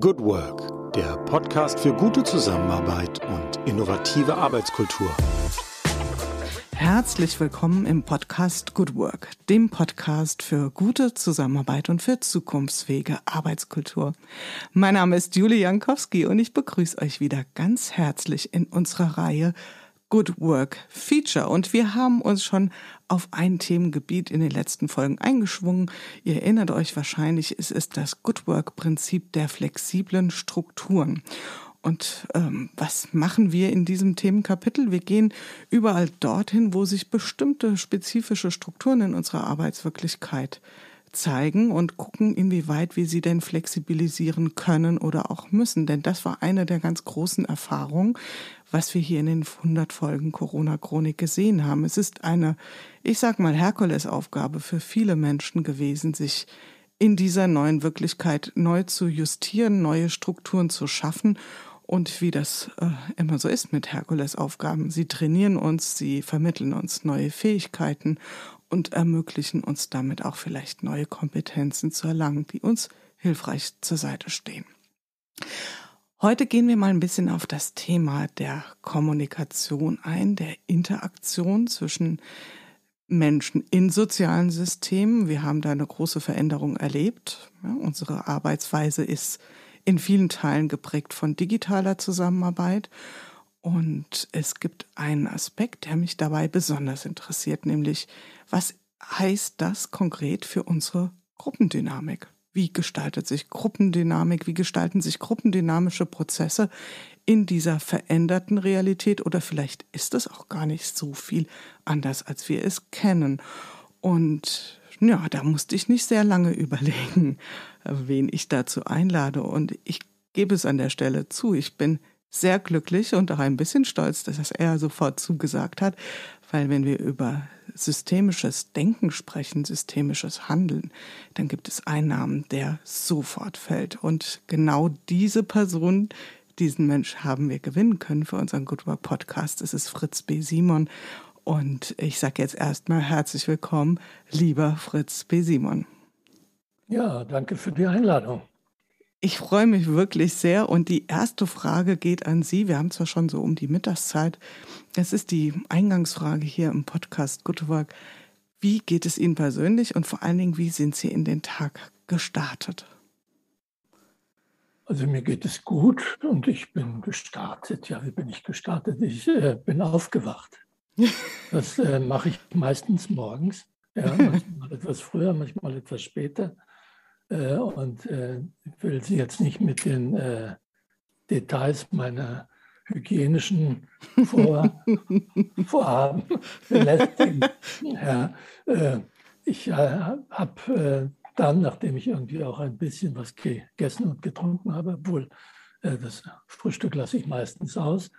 Good Work, der Podcast für gute Zusammenarbeit und innovative Arbeitskultur. Herzlich willkommen im Podcast Good Work, dem Podcast für gute Zusammenarbeit und für zukunftsfähige Arbeitskultur. Mein Name ist Julie Jankowski und ich begrüße euch wieder ganz herzlich in unserer Reihe Good Work Feature. Und wir haben uns schon auf ein Themengebiet in den letzten Folgen eingeschwungen. Ihr erinnert euch wahrscheinlich, es ist das Good Work Prinzip der flexiblen Strukturen. Und ähm, was machen wir in diesem Themenkapitel? Wir gehen überall dorthin, wo sich bestimmte spezifische Strukturen in unserer Arbeitswirklichkeit zeigen und gucken, inwieweit wir sie denn flexibilisieren können oder auch müssen. Denn das war eine der ganz großen Erfahrungen, was wir hier in den 100 Folgen Corona-Chronik gesehen haben. Es ist eine, ich sag mal, Herkulesaufgabe für viele Menschen gewesen, sich in dieser neuen Wirklichkeit neu zu justieren, neue Strukturen zu schaffen und wie das äh, immer so ist mit Herkulesaufgaben. Sie trainieren uns, sie vermitteln uns neue Fähigkeiten und ermöglichen uns damit auch vielleicht neue Kompetenzen zu erlangen, die uns hilfreich zur Seite stehen. Heute gehen wir mal ein bisschen auf das Thema der Kommunikation ein, der Interaktion zwischen Menschen in sozialen Systemen. Wir haben da eine große Veränderung erlebt. Ja, unsere Arbeitsweise ist in vielen Teilen geprägt von digitaler Zusammenarbeit. Und es gibt einen Aspekt, der mich dabei besonders interessiert, nämlich was heißt das konkret für unsere Gruppendynamik? Wie gestaltet sich Gruppendynamik? Wie gestalten sich gruppendynamische Prozesse in dieser veränderten Realität? Oder vielleicht ist es auch gar nicht so viel anders, als wir es kennen. Und ja, da musste ich nicht sehr lange überlegen, wen ich dazu einlade. Und ich gebe es an der Stelle zu. Ich bin sehr glücklich und auch ein bisschen stolz, dass er sofort zugesagt hat, weil wenn wir über systemisches Denken sprechen, systemisches Handeln, dann gibt es einen Namen, der sofort fällt. Und genau diese Person, diesen Mensch haben wir gewinnen können für unseren Good Work Podcast. Es ist Fritz B. Simon. Und ich sage jetzt erstmal herzlich willkommen, lieber Fritz B. Simon. Ja, danke für die Einladung. Ich freue mich wirklich sehr und die erste Frage geht an Sie. Wir haben zwar schon so um die Mittagszeit. Es ist die Eingangsfrage hier im Podcast Good Work. Wie geht es Ihnen persönlich und vor allen Dingen, wie sind Sie in den Tag gestartet? Also mir geht es gut und ich bin gestartet. Ja, wie bin ich gestartet? Ich äh, bin aufgewacht. Das äh, mache ich meistens morgens. Ja, manchmal etwas früher, manchmal etwas später. Äh, und äh, ich will Sie jetzt nicht mit den äh, Details meiner hygienischen Vor Vorhaben belästigen. Ja, ich habe dann, nachdem ich irgendwie auch ein bisschen was gegessen und getrunken habe, obwohl das Frühstück lasse ich meistens aus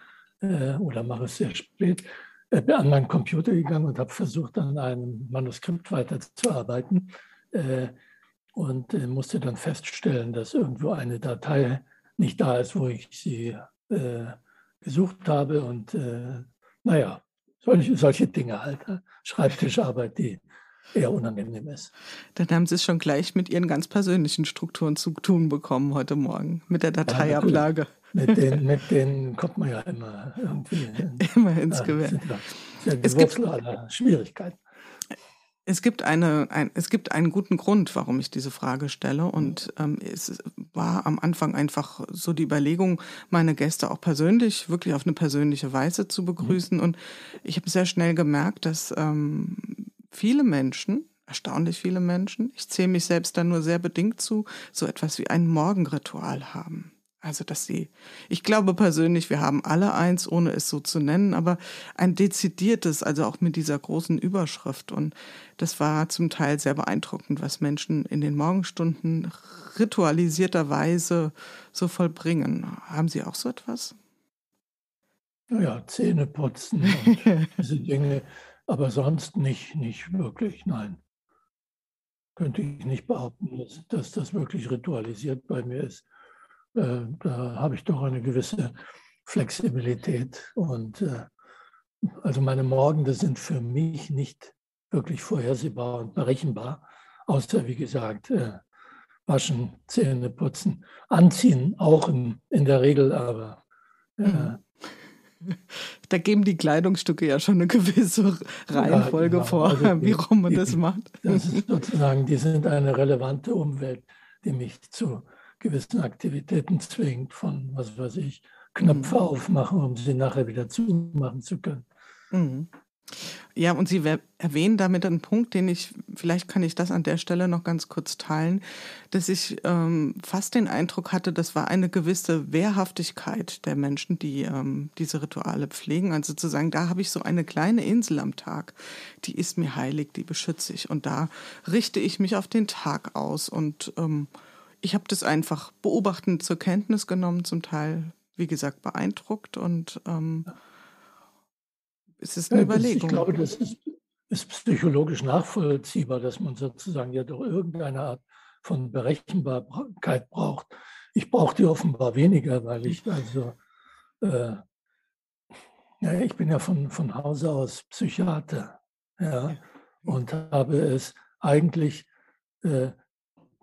oder mache es sehr spät, an meinen Computer gegangen und habe versucht, an einem Manuskript weiterzuarbeiten und äh, musste dann feststellen, dass irgendwo eine Datei nicht da ist, wo ich sie äh, gesucht habe. Und äh, naja, solche, solche Dinge halt. Ne? Schreibtischarbeit, die eher unangenehm ist. Dann haben Sie es schon gleich mit Ihren ganz persönlichen Strukturen zu tun bekommen heute Morgen, mit der Dateiablage. Ja, mit, denen, mit denen kommt man ja immer irgendwie in, immer ins Gewehr. Es gibt Schwierigkeiten. Es gibt eine, ein, es gibt einen guten Grund, warum ich diese Frage stelle. Und ähm, es war am Anfang einfach so die Überlegung, meine Gäste auch persönlich, wirklich auf eine persönliche Weise zu begrüßen. Und ich habe sehr schnell gemerkt, dass ähm, viele Menschen, erstaunlich viele Menschen, ich zähle mich selbst da nur sehr bedingt zu, so etwas wie ein Morgenritual haben. Also, dass sie, ich glaube persönlich, wir haben alle eins, ohne es so zu nennen, aber ein dezidiertes, also auch mit dieser großen Überschrift. Und das war zum Teil sehr beeindruckend, was Menschen in den Morgenstunden ritualisierterweise so vollbringen. Haben Sie auch so etwas? Ja, Zähne putzen und diese Dinge, aber sonst nicht, nicht wirklich, nein. Könnte ich nicht behaupten, dass, dass das wirklich ritualisiert bei mir ist. Äh, da habe ich doch eine gewisse Flexibilität. Und äh, also meine Morgende sind für mich nicht wirklich vorhersehbar und berechenbar, außer wie gesagt, äh, Waschen, Zähne putzen, anziehen, auch in, in der Regel, aber äh, mhm. Da geben die Kleidungsstücke ja schon eine gewisse Reihenfolge ja, genau. vor, also wie rum man das macht. Das ist sozusagen, die sind eine relevante Umwelt, die mich zu gewissen Aktivitäten zwingt, von was weiß ich, Knöpfe mhm. aufmachen, um sie nachher wieder zumachen zu können. Mhm. Ja, und Sie erwähnen damit einen Punkt, den ich, vielleicht kann ich das an der Stelle noch ganz kurz teilen, dass ich ähm, fast den Eindruck hatte, das war eine gewisse Wehrhaftigkeit der Menschen, die ähm, diese Rituale pflegen. Also zu sagen, da habe ich so eine kleine Insel am Tag, die ist mir heilig, die beschütze ich. Und da richte ich mich auf den Tag aus. Und ähm, ich habe das einfach beobachtend zur Kenntnis genommen, zum Teil, wie gesagt, beeindruckt und ähm, es ist eine ja, Überlegung. Ich glaube, das ist, ist, psychologisch nachvollziehbar, dass man sozusagen ja doch irgendeine Art von Berechenbarkeit braucht. Ich brauche die offenbar weniger, weil ich also, äh, ja, ich bin ja von, von Hause aus Psychiater ja, und habe es eigentlich äh,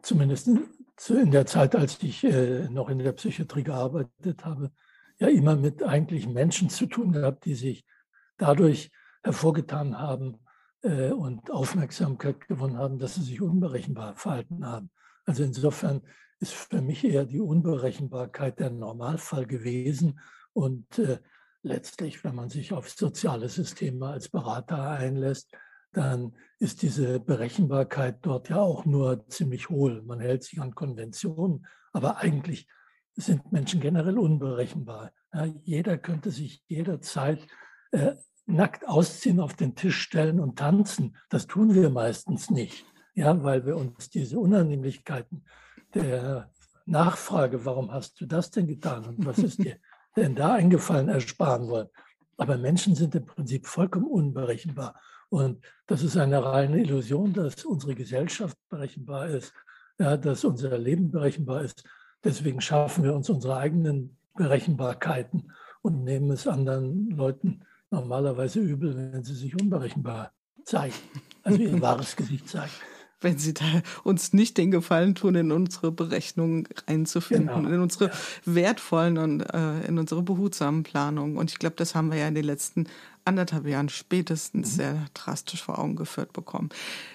zumindest in der Zeit, als ich äh, noch in der Psychiatrie gearbeitet habe, ja immer mit eigentlich Menschen zu tun gehabt, die sich dadurch hervorgetan haben äh, und Aufmerksamkeit gewonnen haben, dass sie sich unberechenbar verhalten haben. Also insofern ist für mich eher die Unberechenbarkeit der Normalfall gewesen und äh, letztlich, wenn man sich auf soziale Systeme als Berater einlässt, dann ist diese Berechenbarkeit dort ja auch nur ziemlich hohl. Man hält sich an Konventionen, aber eigentlich sind Menschen generell unberechenbar. Ja, jeder könnte sich jederzeit äh, nackt ausziehen, auf den Tisch stellen und tanzen. Das tun wir meistens nicht, ja, weil wir uns diese Unannehmlichkeiten der Nachfrage, warum hast du das denn getan und was ist dir denn da eingefallen, ersparen wollen. Aber Menschen sind im Prinzip vollkommen unberechenbar. Und das ist eine reine Illusion, dass unsere Gesellschaft berechenbar ist, ja, dass unser Leben berechenbar ist. Deswegen schaffen wir uns unsere eigenen Berechenbarkeiten und nehmen es anderen Leuten normalerweise übel, wenn sie sich unberechenbar zeigen, also ihr wahres Gesicht zeigen. Wenn sie da uns nicht den Gefallen tun, in unsere Berechnungen einzufinden, genau. in unsere ja. wertvollen und äh, in unsere behutsamen Planungen. Und ich glaube, das haben wir ja in den letzten anderthalb Jahren spätestens mhm. sehr drastisch vor Augen geführt bekommen.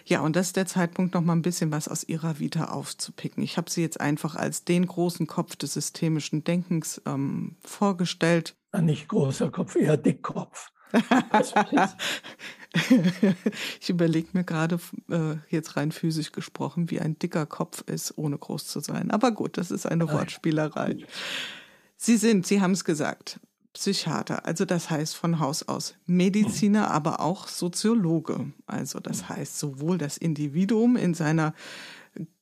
Ja, und das ist der Zeitpunkt, noch mal ein bisschen was aus Ihrer Vita aufzupicken. Ich habe Sie jetzt einfach als den großen Kopf des systemischen Denkens ähm, vorgestellt nicht großer Kopf, eher Dickkopf. ich überlege mir gerade, äh, jetzt rein physisch gesprochen, wie ein dicker Kopf ist, ohne groß zu sein. Aber gut, das ist eine Wortspielerei. Sie sind, Sie haben es gesagt, Psychiater, also das heißt von Haus aus Mediziner, aber auch Soziologe. Also das heißt sowohl das Individuum in seiner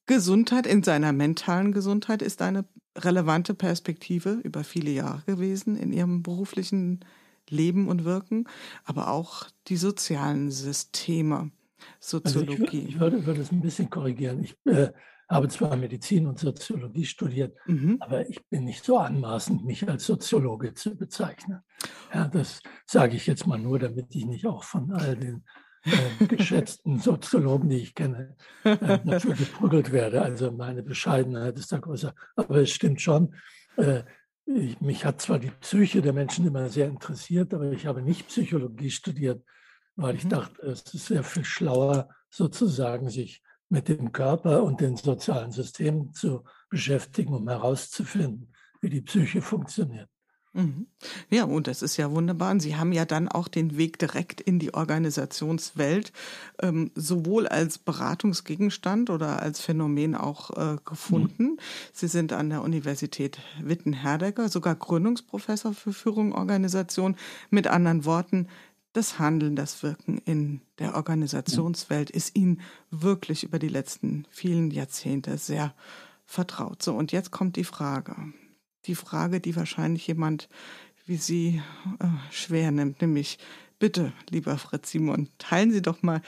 Gesundheit, in seiner mentalen Gesundheit ist eine relevante Perspektive über viele Jahre gewesen in ihrem beruflichen Leben und Wirken, aber auch die sozialen Systeme, Soziologie. Also ich, ich würde, würde es ein bisschen korrigieren. Ich äh, habe zwar Medizin und Soziologie studiert, mhm. aber ich bin nicht so anmaßend, mich als Soziologe zu bezeichnen. Ja, das sage ich jetzt mal nur, damit ich nicht auch von all den äh, geschätzten Soziologen, die ich kenne, äh, dafür geprügelt werde. Also meine Bescheidenheit ist da größer. Aber es stimmt schon, äh, ich, mich hat zwar die Psyche der Menschen immer sehr interessiert, aber ich habe nicht Psychologie studiert, weil ich mhm. dachte, es ist sehr viel schlauer, sozusagen sich mit dem Körper und den sozialen Systemen zu beschäftigen, um herauszufinden, wie die Psyche funktioniert. Mhm. Ja, und das ist ja wunderbar. Und Sie haben ja dann auch den Weg direkt in die Organisationswelt, ähm, sowohl als Beratungsgegenstand oder als Phänomen auch äh, gefunden. Mhm. Sie sind an der Universität Witten-Herdecke sogar Gründungsprofessor für Führung Organisation. Mit anderen Worten, das Handeln, das Wirken in der Organisationswelt ist Ihnen wirklich über die letzten vielen Jahrzehnte sehr vertraut. So, und jetzt kommt die Frage die Frage, die wahrscheinlich jemand wie Sie äh, schwer nimmt, nämlich bitte, lieber Fritz Simon, teilen Sie doch mal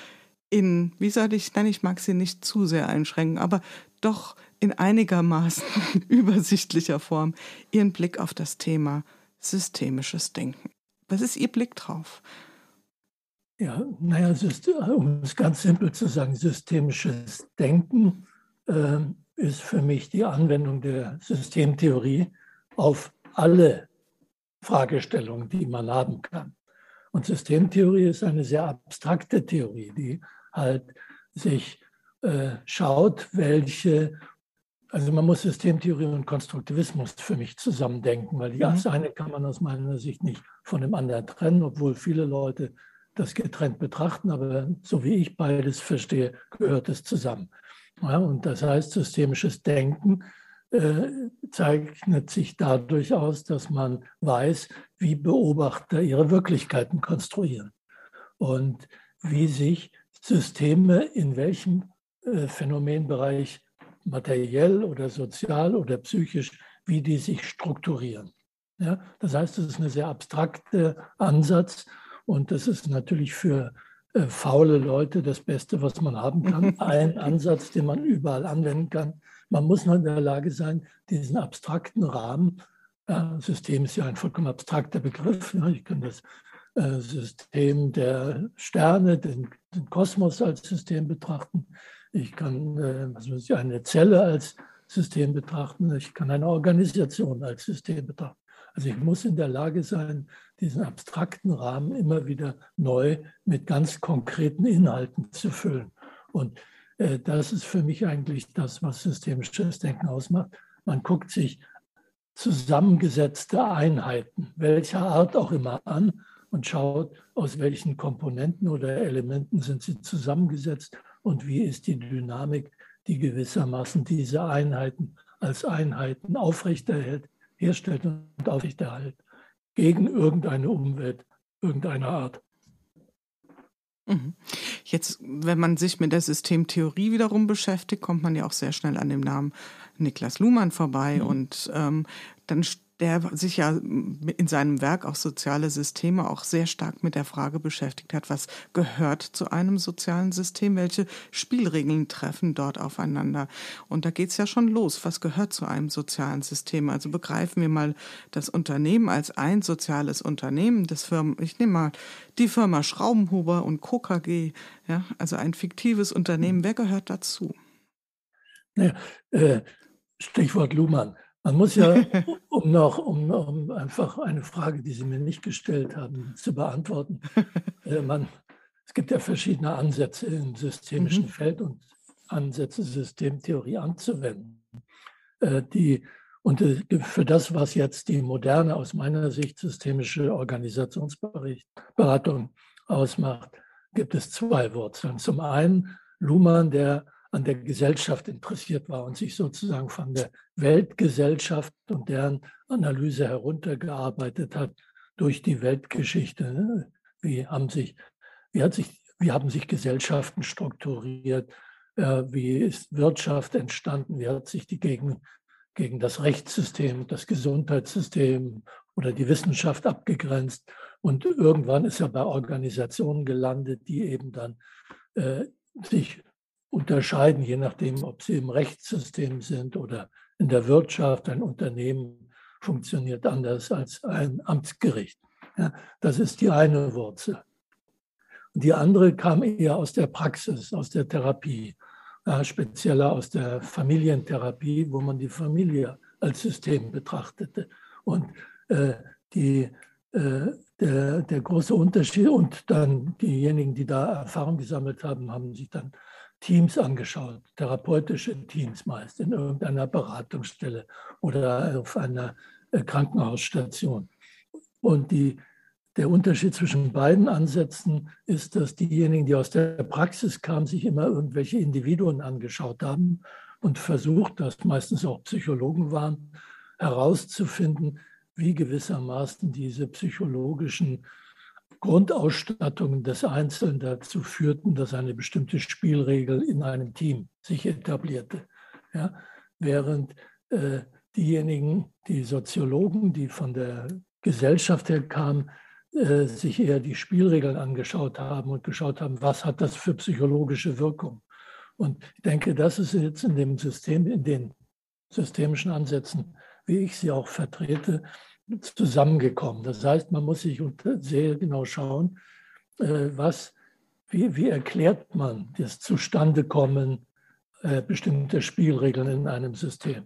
in, wie soll ich, nein, ich mag Sie nicht zu sehr einschränken, aber doch in einigermaßen übersichtlicher Form Ihren Blick auf das Thema systemisches Denken. Was ist Ihr Blick drauf? Ja, naja, um es ganz simpel zu sagen, systemisches Denken äh, ist für mich die Anwendung der Systemtheorie auf alle Fragestellungen, die man haben kann. Und Systemtheorie ist eine sehr abstrakte Theorie, die halt sich äh, schaut, welche, also man muss Systemtheorie und Konstruktivismus für mich zusammendenken, weil mhm. das eine kann man aus meiner Sicht nicht von dem anderen trennen, obwohl viele Leute das getrennt betrachten, aber so wie ich beides verstehe, gehört es zusammen. Ja, und das heißt, systemisches Denken zeichnet sich dadurch aus, dass man weiß, wie Beobachter ihre Wirklichkeiten konstruieren und wie sich Systeme in welchem äh, Phänomenbereich materiell oder sozial oder psychisch, wie die sich strukturieren. Ja, das heißt, es ist ein sehr abstrakter Ansatz und das ist natürlich für äh, faule Leute das Beste, was man haben kann. Ein Ansatz, den man überall anwenden kann. Man muss nur in der Lage sein, diesen abstrakten Rahmen, äh, System ist ja ein vollkommen abstrakter Begriff, ja, ich kann das äh, System der Sterne, den, den, Kosmos als System betrachten, ich kann äh, also eine Zelle als System betrachten, ich kann eine Organisation als System betrachten. Also ich muss in der Lage sein, diesen abstrakten Rahmen immer wieder neu mit ganz konkreten Inhalten zu füllen. Und das ist für mich eigentlich das, was systemisches Denken ausmacht. Man guckt sich zusammengesetzte Einheiten, welcher Art auch immer an und schaut, aus welchen Komponenten oder Elementen sind sie zusammengesetzt und wie ist die Dynamik, die gewissermaßen diese Einheiten als Einheiten aufrechterhält, herstellt und aufrechterhält gegen irgendeine Umwelt irgendeiner Art. Mhm. Jetzt, wenn man sich mit der Systemtheorie wiederum beschäftigt, kommt man ja auch sehr schnell an dem Namen Niklas Luhmann vorbei. Mhm. Und ähm, dann der sich ja in seinem Werk auch soziale Systeme auch sehr stark mit der Frage beschäftigt hat, was gehört zu einem sozialen System, welche Spielregeln treffen dort aufeinander. Und da geht's ja schon los, was gehört zu einem sozialen System. Also begreifen wir mal das Unternehmen als ein soziales Unternehmen, das Firmen, ich nehme mal die Firma Schraubenhuber und Co. KG, ja, also ein fiktives Unternehmen, wer gehört dazu? Ja, äh, Stichwort Luhmann. Man muss ja, um noch, um, um, einfach eine Frage, die Sie mir nicht gestellt haben, zu beantworten, äh, man, es gibt ja verschiedene Ansätze im systemischen mhm. Feld und Ansätze, Systemtheorie anzuwenden. Äh, die, und äh, für das, was jetzt die moderne, aus meiner Sicht systemische Organisationsberatung ausmacht, gibt es zwei Wurzeln. Zum einen Luhmann, der an der Gesellschaft interessiert war und sich sozusagen von der Weltgesellschaft und deren Analyse heruntergearbeitet hat durch die Weltgeschichte. Wie haben sich, wie hat sich, wie haben sich Gesellschaften strukturiert? Wie ist Wirtschaft entstanden? Wie hat sich die gegen, gegen das Rechtssystem, das Gesundheitssystem oder die Wissenschaft abgegrenzt? Und irgendwann ist er bei Organisationen gelandet, die eben dann äh, sich unterscheiden, je nachdem, ob sie im Rechtssystem sind oder in der Wirtschaft. Ein Unternehmen funktioniert anders als ein Amtsgericht. Ja, das ist die eine Wurzel. Die andere kam eher aus der Praxis, aus der Therapie, äh, spezieller aus der Familientherapie, wo man die Familie als System betrachtete. Und äh, die, äh, der, der große Unterschied und dann diejenigen, die da Erfahrung gesammelt haben, haben sich dann Teams angeschaut, therapeutische Teams meist in irgendeiner Beratungsstelle oder auf einer äh, Krankenhausstation. Und die, der Unterschied zwischen beiden Ansätzen ist, dass diejenigen, die aus der Praxis kamen, sich immer irgendwelche Individuen angeschaut haben und versucht, dass meistens auch Psychologen waren, herauszufinden, wie gewissermaßen diese psychologischen Grundausstattungen des Einzelnen dazu führten, dass eine bestimmte Spielregel in einem Team sich etablierte. Ja, während äh, diejenigen, die Soziologen, die von der Gesellschaft her kamen, äh, sich eher die Spielregeln angeschaut haben und geschaut haben, was hat das für psychologische Wirkung. Und ich denke, das ist jetzt in dem System, in den systemischen Ansätzen, wie ich sie auch vertrete, zusammengekommen. Das heißt, man muss sich sehr genau schauen, äh, was, wie, wie erklärt man das Zustandekommen äh, bestimmte Spielregeln in einem System.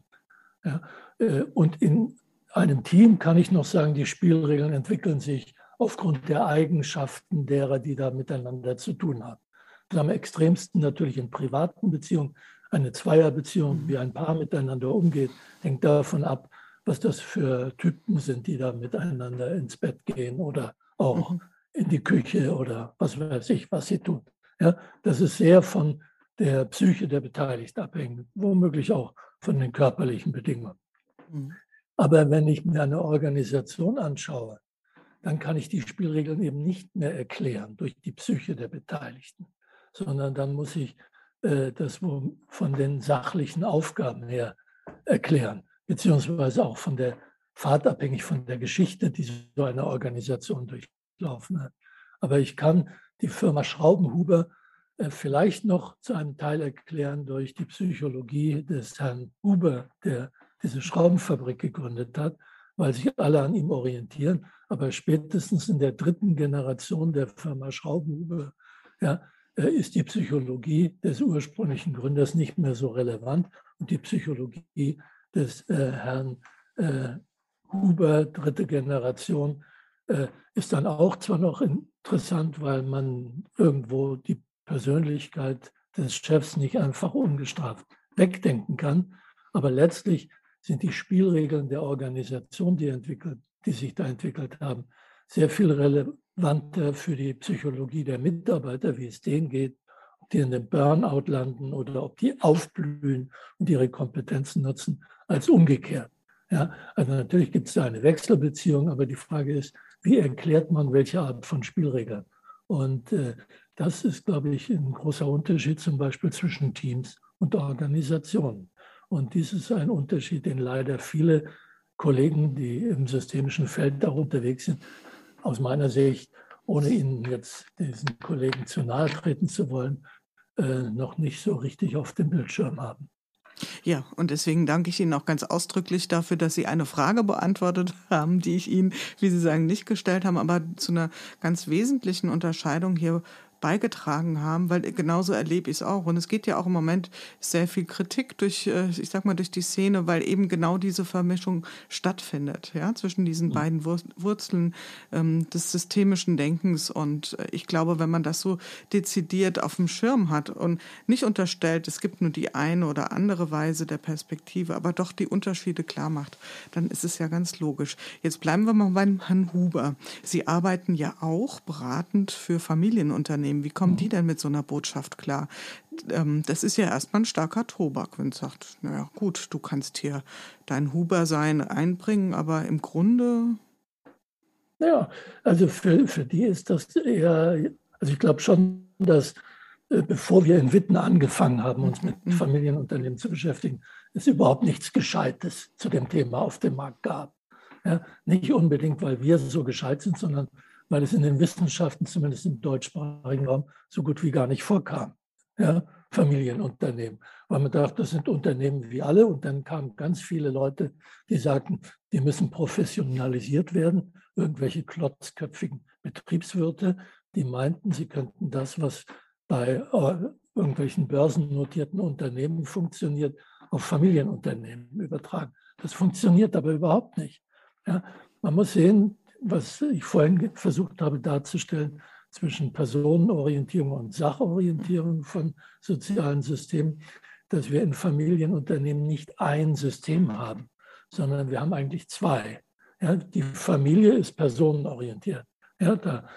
Ja, äh, und in einem Team kann ich noch sagen, die Spielregeln entwickeln sich aufgrund der Eigenschaften derer, die da miteinander zu tun haben. Das am extremsten natürlich in privaten Beziehungen. Eine Zweierbeziehung, wie ein Paar miteinander umgeht, hängt davon ab, was das für Typen sind, die da miteinander ins Bett gehen oder auch mhm. in die Küche oder was weiß ich, was sie tun. Ja, das ist sehr von der Psyche der Beteiligten abhängig, womöglich auch von den körperlichen Bedingungen. Mhm. Aber wenn ich mir eine Organisation anschaue, dann kann ich die Spielregeln eben nicht mehr erklären durch die Psyche der Beteiligten, sondern dann muss ich äh, das von den sachlichen Aufgaben her erklären, beziehungsweise auch von der fahrtabhängig von der Geschichte, die so eine Organisation durchlaufen hat. Aber ich kann die Firma Schraubenhuber äh, vielleicht noch zu einem Teil erklären durch die Psychologie des Herrn Huber, der diese Schraubenfabrik gegründet hat, weil sich alle an ihm orientieren. Aber spätestens in der dritten Generation der Firma Schraubenhuber ja, äh, ist die Psychologie des ursprünglichen Gründers nicht mehr so relevant und die Psychologie des äh, Herrn äh, Huber, dritte Generation, äh, ist dann auch zwar noch interessant, weil man irgendwo die Persönlichkeit des Chefs nicht einfach ungestraft wegdenken kann, aber letztlich sind die Spielregeln der Organisation, die, entwickelt, die sich da entwickelt haben, sehr viel relevanter für die Psychologie der Mitarbeiter, wie es denen geht, die in den Burnout landen oder ob die aufblühen und ihre Kompetenzen nutzen, als umgekehrt. Ja, also natürlich gibt es da eine Wechselbeziehung, aber die Frage ist, wie erklärt man welche Art von Spielregeln? Und äh, das ist, glaube ich, ein großer Unterschied zum Beispiel zwischen Teams und Organisationen. Und dies ist ein Unterschied, den leider viele Kollegen, die im systemischen Feld da unterwegs sind, aus meiner Sicht, ohne Ihnen jetzt diesen Kollegen zu nahe treten zu wollen, noch nicht so richtig auf dem Bildschirm haben. Ja, und deswegen danke ich Ihnen auch ganz ausdrücklich dafür, dass Sie eine Frage beantwortet haben, die ich Ihnen, wie Sie sagen, nicht gestellt haben, aber zu einer ganz wesentlichen Unterscheidung hier beigetragen haben, weil genauso erlebe ich es auch. Und es geht ja auch im Moment sehr viel Kritik durch, äh, ich sag mal, durch die Szene, weil eben genau diese Vermischung stattfindet, ja, zwischen diesen mhm. beiden Wurzeln ähm, des systemischen Denkens. Und äh, ich glaube, wenn man das so dezidiert auf dem Schirm hat und nicht unterstellt, es gibt nur die eine oder andere Weise der Perspektive, aber doch die Unterschiede klar macht, dann ist es ja ganz logisch. Jetzt bleiben wir mal beim Herrn Huber. Sie arbeiten ja auch beratend für Familienunternehmen. Unternehmen. Wie kommen die denn mit so einer Botschaft klar? Ähm, das ist ja erstmal ein starker Tobak, wenn es sagt, naja gut, du kannst hier dein Huber sein einbringen, aber im Grunde. Ja, also für, für die ist das eher, also ich glaube schon, dass äh, bevor wir in Witten angefangen haben, uns mit mhm. Familienunternehmen zu beschäftigen, es überhaupt nichts Gescheites zu dem Thema auf dem Markt gab. Ja, nicht unbedingt, weil wir so gescheit sind, sondern weil es in den Wissenschaften, zumindest im deutschsprachigen Raum, so gut wie gar nicht vorkam. Ja, Familienunternehmen, weil man dachte, das sind Unternehmen wie alle. Und dann kamen ganz viele Leute, die sagten, die müssen professionalisiert werden, irgendwelche klotzköpfigen Betriebswirte, die meinten, sie könnten das, was bei äh, irgendwelchen börsennotierten Unternehmen funktioniert, auf Familienunternehmen übertragen. Das funktioniert aber überhaupt nicht. Ja, man muss sehen, was ich vorhin versucht habe darzustellen, zwischen Personenorientierung und Sachorientierung von sozialen Systemen, dass wir in Familienunternehmen nicht ein System haben, sondern wir haben eigentlich zwei. Ja, die Familie ist personenorientiert. Ja, da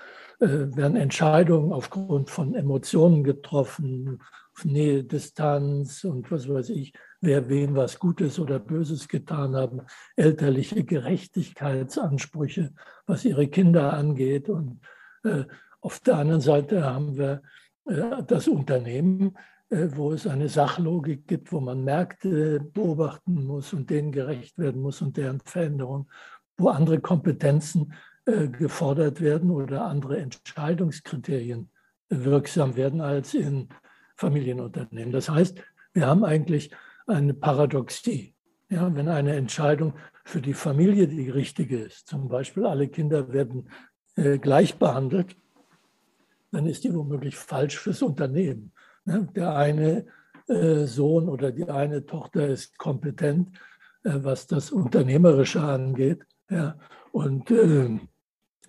äh, werden Entscheidungen aufgrund von Emotionen getroffen, Nähe, Distanz und was weiß ich, wer wem was Gutes oder Böses getan haben, elterliche Gerechtigkeitsansprüche, was ihre Kinder angeht. Und äh, auf der anderen Seite haben wir äh, das Unternehmen, äh, wo es eine Sachlogik gibt, wo man Märkte beobachten muss und denen gerecht werden muss und deren Veränderung, wo andere Kompetenzen äh, gefordert werden oder andere Entscheidungskriterien wirksam werden als in Familienunternehmen. Das heißt, wir haben eigentlich eine Paradoxie. Ja, wenn eine Entscheidung für die Familie die richtige ist, zum Beispiel alle Kinder werden äh, gleich behandelt, dann ist die womöglich falsch fürs Unternehmen. Ne? Der eine äh, Sohn oder die eine Tochter ist kompetent, äh, was das Unternehmerische angeht. Ja. Und äh,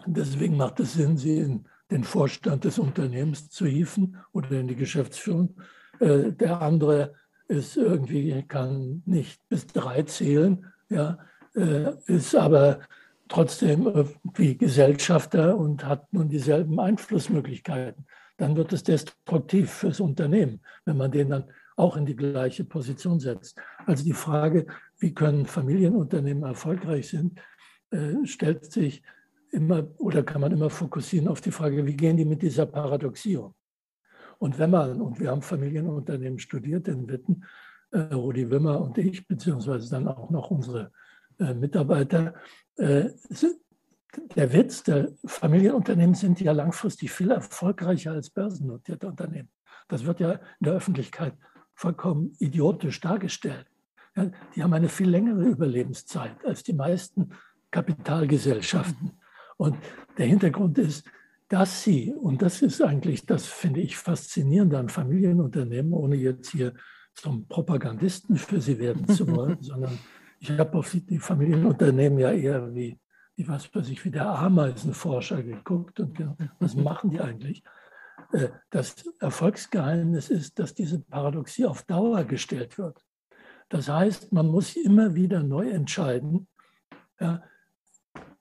deswegen macht es Sinn, sie in den Vorstand des Unternehmens zu hieven oder in die Geschäftsführung. Äh, der andere ist irgendwie, kann nicht bis drei zählen, ja, äh, ist aber trotzdem wie Gesellschafter und hat nun dieselben Einflussmöglichkeiten. Dann wird es destruktiv fürs Unternehmen, wenn man den dann auch in die gleiche Position setzt. Also die Frage, wie können Familienunternehmen erfolgreich sind, äh, stellt sich immer oder kann man immer fokussieren auf die Frage, wie gehen die mit dieser Paradoxie um? Und wenn man, und wir haben Familienunternehmen studiert in Witten, äh, Rudi Wimmer und ich, beziehungsweise dann auch noch unsere äh, Mitarbeiter, äh, der Witz, der Familienunternehmen sind ja langfristig viel erfolgreicher als börsennotierte Unternehmen. Das wird ja in der Öffentlichkeit vollkommen idiotisch dargestellt. Ja, die haben eine viel längere Überlebenszeit als die meisten Kapitalgesellschaften. Und der Hintergrund ist, dass sie, und das ist eigentlich, das finde ich faszinierend an Familienunternehmen, ohne jetzt hier zum Propagandisten für sie werden zu wollen, sondern ich habe auf die Familienunternehmen ja eher wie, wie was weiß ich, wie der Ameisenforscher geguckt und was machen die eigentlich? Äh, das Erfolgsgeheimnis ist, dass diese Paradoxie auf Dauer gestellt wird. Das heißt, man muss immer wieder neu entscheiden, ja,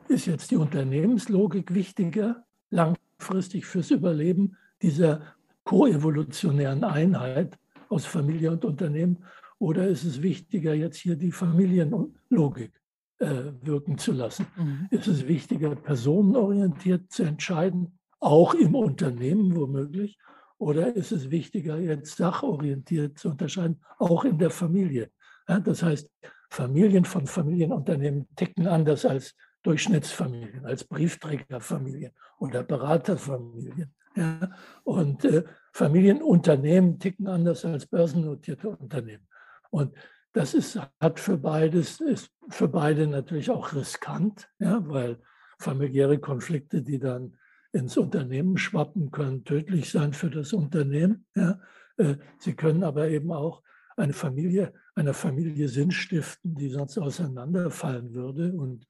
ist jetzt die Unternehmenslogik wichtiger, langfristig fürs Überleben dieser koevolutionären Einheit aus Familie und Unternehmen, oder ist es wichtiger, jetzt hier die Familienlogik äh, wirken zu lassen? Mhm. Ist es wichtiger, personenorientiert zu entscheiden, auch im Unternehmen womöglich? Oder ist es wichtiger, jetzt sachorientiert zu unterscheiden, auch in der Familie? Ja, das heißt, Familien von Familienunternehmen ticken anders als Durchschnittsfamilien, als Briefträgerfamilien oder Beraterfamilien. Ja? Und äh, Familienunternehmen ticken anders als börsennotierte Unternehmen. Und das ist, hat für beides, ist für beide natürlich auch riskant, ja, weil familiäre Konflikte, die dann ins Unternehmen schwappen, können tödlich sein für das Unternehmen. Ja. Äh, sie können aber eben auch eine Familie, einer Familie Sinn stiften, die sonst auseinanderfallen würde. Und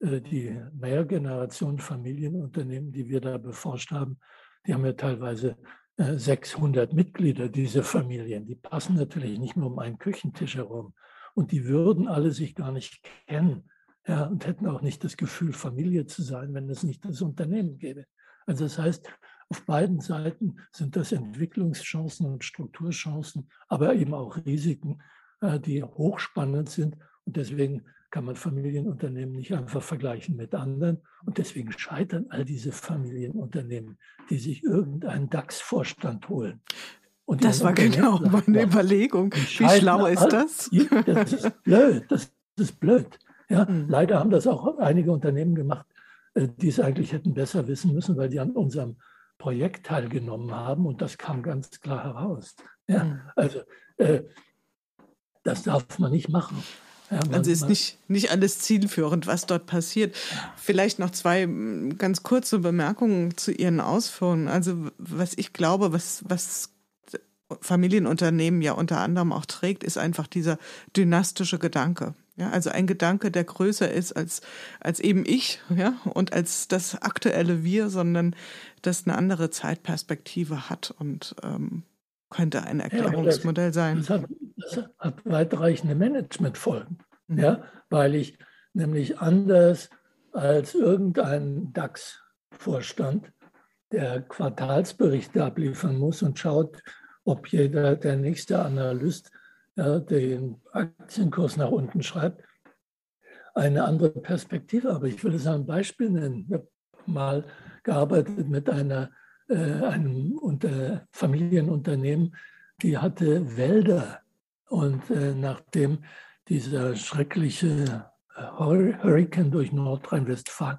die Mehrgeneration Familienunternehmen, die wir da beforscht haben, die haben ja teilweise 600 äh, Mitglieder, diese Familien. Die passen natürlich nicht nur um einen Küchentisch herum. Und die würden alle sich gar nicht kennen ja, und hätten auch nicht das Gefühl, Familie zu sein, wenn es nicht das Unternehmen gäbe. Also das heißt, auf beiden Seiten sind das Entwicklungschancen und Strukturchancen, aber eben auch Risiken, äh, die hochspannend sind. Und deswegen kann man Familienunternehmen nicht einfach vergleichen mit anderen. Und deswegen scheitern all diese Familienunternehmen, die sich irgendeinen DAX-Vorstand holen. Und das war genau meine Überlegung. Wie schlau ist das? Das ist blöd. Das ist blöd. Ja, mhm. Leider haben das auch einige Unternehmen gemacht, äh, die es eigentlich hätten besser wissen müssen, weil die an unserem Projekt teilgenommen haben und das kam ganz klar heraus. Ja, mhm. Also äh, das darf man nicht machen. Ja, also ist nicht, nicht alles zielführend, was dort passiert. Vielleicht noch zwei ganz kurze Bemerkungen zu Ihren Ausführungen. Also was ich glaube, was, was Familienunternehmen ja unter anderem auch trägt, ist einfach dieser dynastische Gedanke. Ja, also ein Gedanke, der größer ist als, als eben ich, ja, und als das aktuelle Wir, sondern das eine andere Zeitperspektive hat und ähm, könnte ein Erklärungsmodell ja, das, sein. Das hat, das hat weitreichende Managementfolgen, mhm. ja, weil ich nämlich anders als irgendein DAX-Vorstand, der Quartalsberichte abliefern muss und schaut, ob jeder der nächste Analyst ja, den Aktienkurs nach unten schreibt, eine andere Perspektive. Aber ich will es ein Beispiel nennen. Ich habe mal gearbeitet mit einer einem unter Familienunternehmen, die hatte Wälder. Und äh, nachdem dieser schreckliche äh, Hurricane durch Nordrhein-Westfalen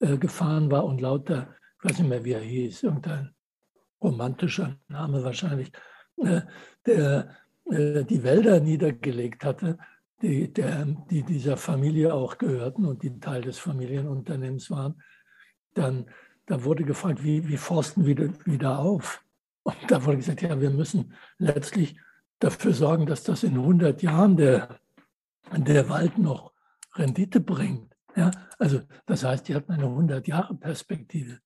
äh, gefahren war und lauter, ich weiß nicht mehr, wie er hieß, irgendein romantischer Name wahrscheinlich, äh, der äh, die Wälder niedergelegt hatte, die, der, die dieser Familie auch gehörten und die Teil des Familienunternehmens waren, dann da wurde gefragt, wie, wie forsten wir wieder auf? Und da wurde gesagt, ja, wir müssen letztlich dafür sorgen, dass das in 100 Jahren der, der Wald noch Rendite bringt. Ja, also das heißt, die hatten eine 100-Jahre-Perspektive.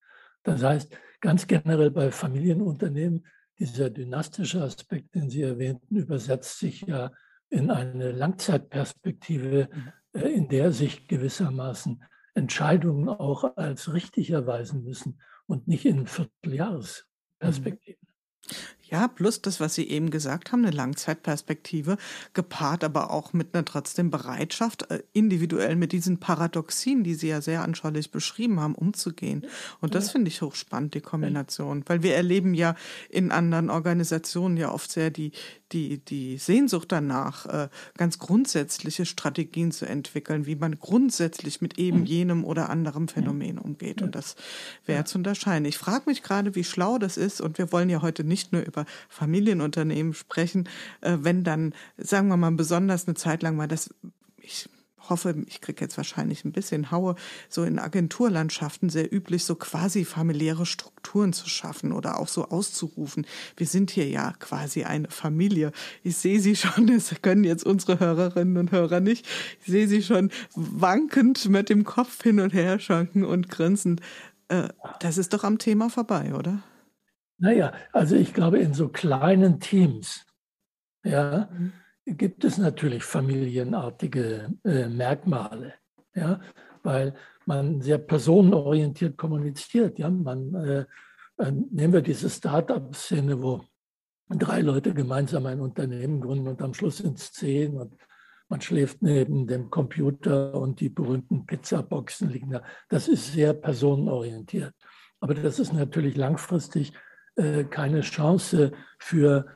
Das heißt, ganz generell bei Familienunternehmen, dieser dynastische Aspekt, den Sie erwähnten, übersetzt sich ja in eine Langzeitperspektive, mhm. äh, in der sich gewissermaßen Entscheidungen auch als richtig erweisen müssen und nicht in Vierteljahresperspektiven. Ja, plus das, was Sie eben gesagt haben, eine Langzeitperspektive, gepaart aber auch mit einer trotzdem Bereitschaft, äh, individuell mit diesen Paradoxien, die Sie ja sehr anschaulich beschrieben haben, umzugehen. Und das finde ich hochspannend, die Kombination. Weil wir erleben ja in anderen Organisationen ja oft sehr die, die, die Sehnsucht danach, äh, ganz grundsätzliche Strategien zu entwickeln, wie man grundsätzlich mit eben mhm. jenem oder anderem Phänomen umgeht. Und das wäre zu unterscheiden. Ich frage mich gerade, wie schlau das ist. Und wir wollen ja heute nicht nur über Familienunternehmen sprechen, äh, wenn dann, sagen wir mal, besonders eine Zeit lang mal das, ich hoffe, ich kriege jetzt wahrscheinlich ein bisschen Haue, so in Agenturlandschaften sehr üblich, so quasi familiäre Strukturen zu schaffen oder auch so auszurufen. Wir sind hier ja quasi eine Familie. Ich sehe sie schon, das können jetzt unsere Hörerinnen und Hörer nicht. Ich sehe sie schon wankend mit dem Kopf hin und her schwanken und grinsen. Äh, das ist doch am Thema vorbei, oder? Naja, also ich glaube, in so kleinen Teams, ja, mhm gibt es natürlich familienartige äh, Merkmale, ja, weil man sehr personenorientiert kommuniziert. Ja, man, äh, äh, nehmen wir diese Start-up-Szene, wo drei Leute gemeinsam ein Unternehmen gründen und am Schluss sind es zehn und man schläft neben dem Computer und die berühmten Pizzaboxen liegen da. Das ist sehr personenorientiert. Aber das ist natürlich langfristig keine Chance für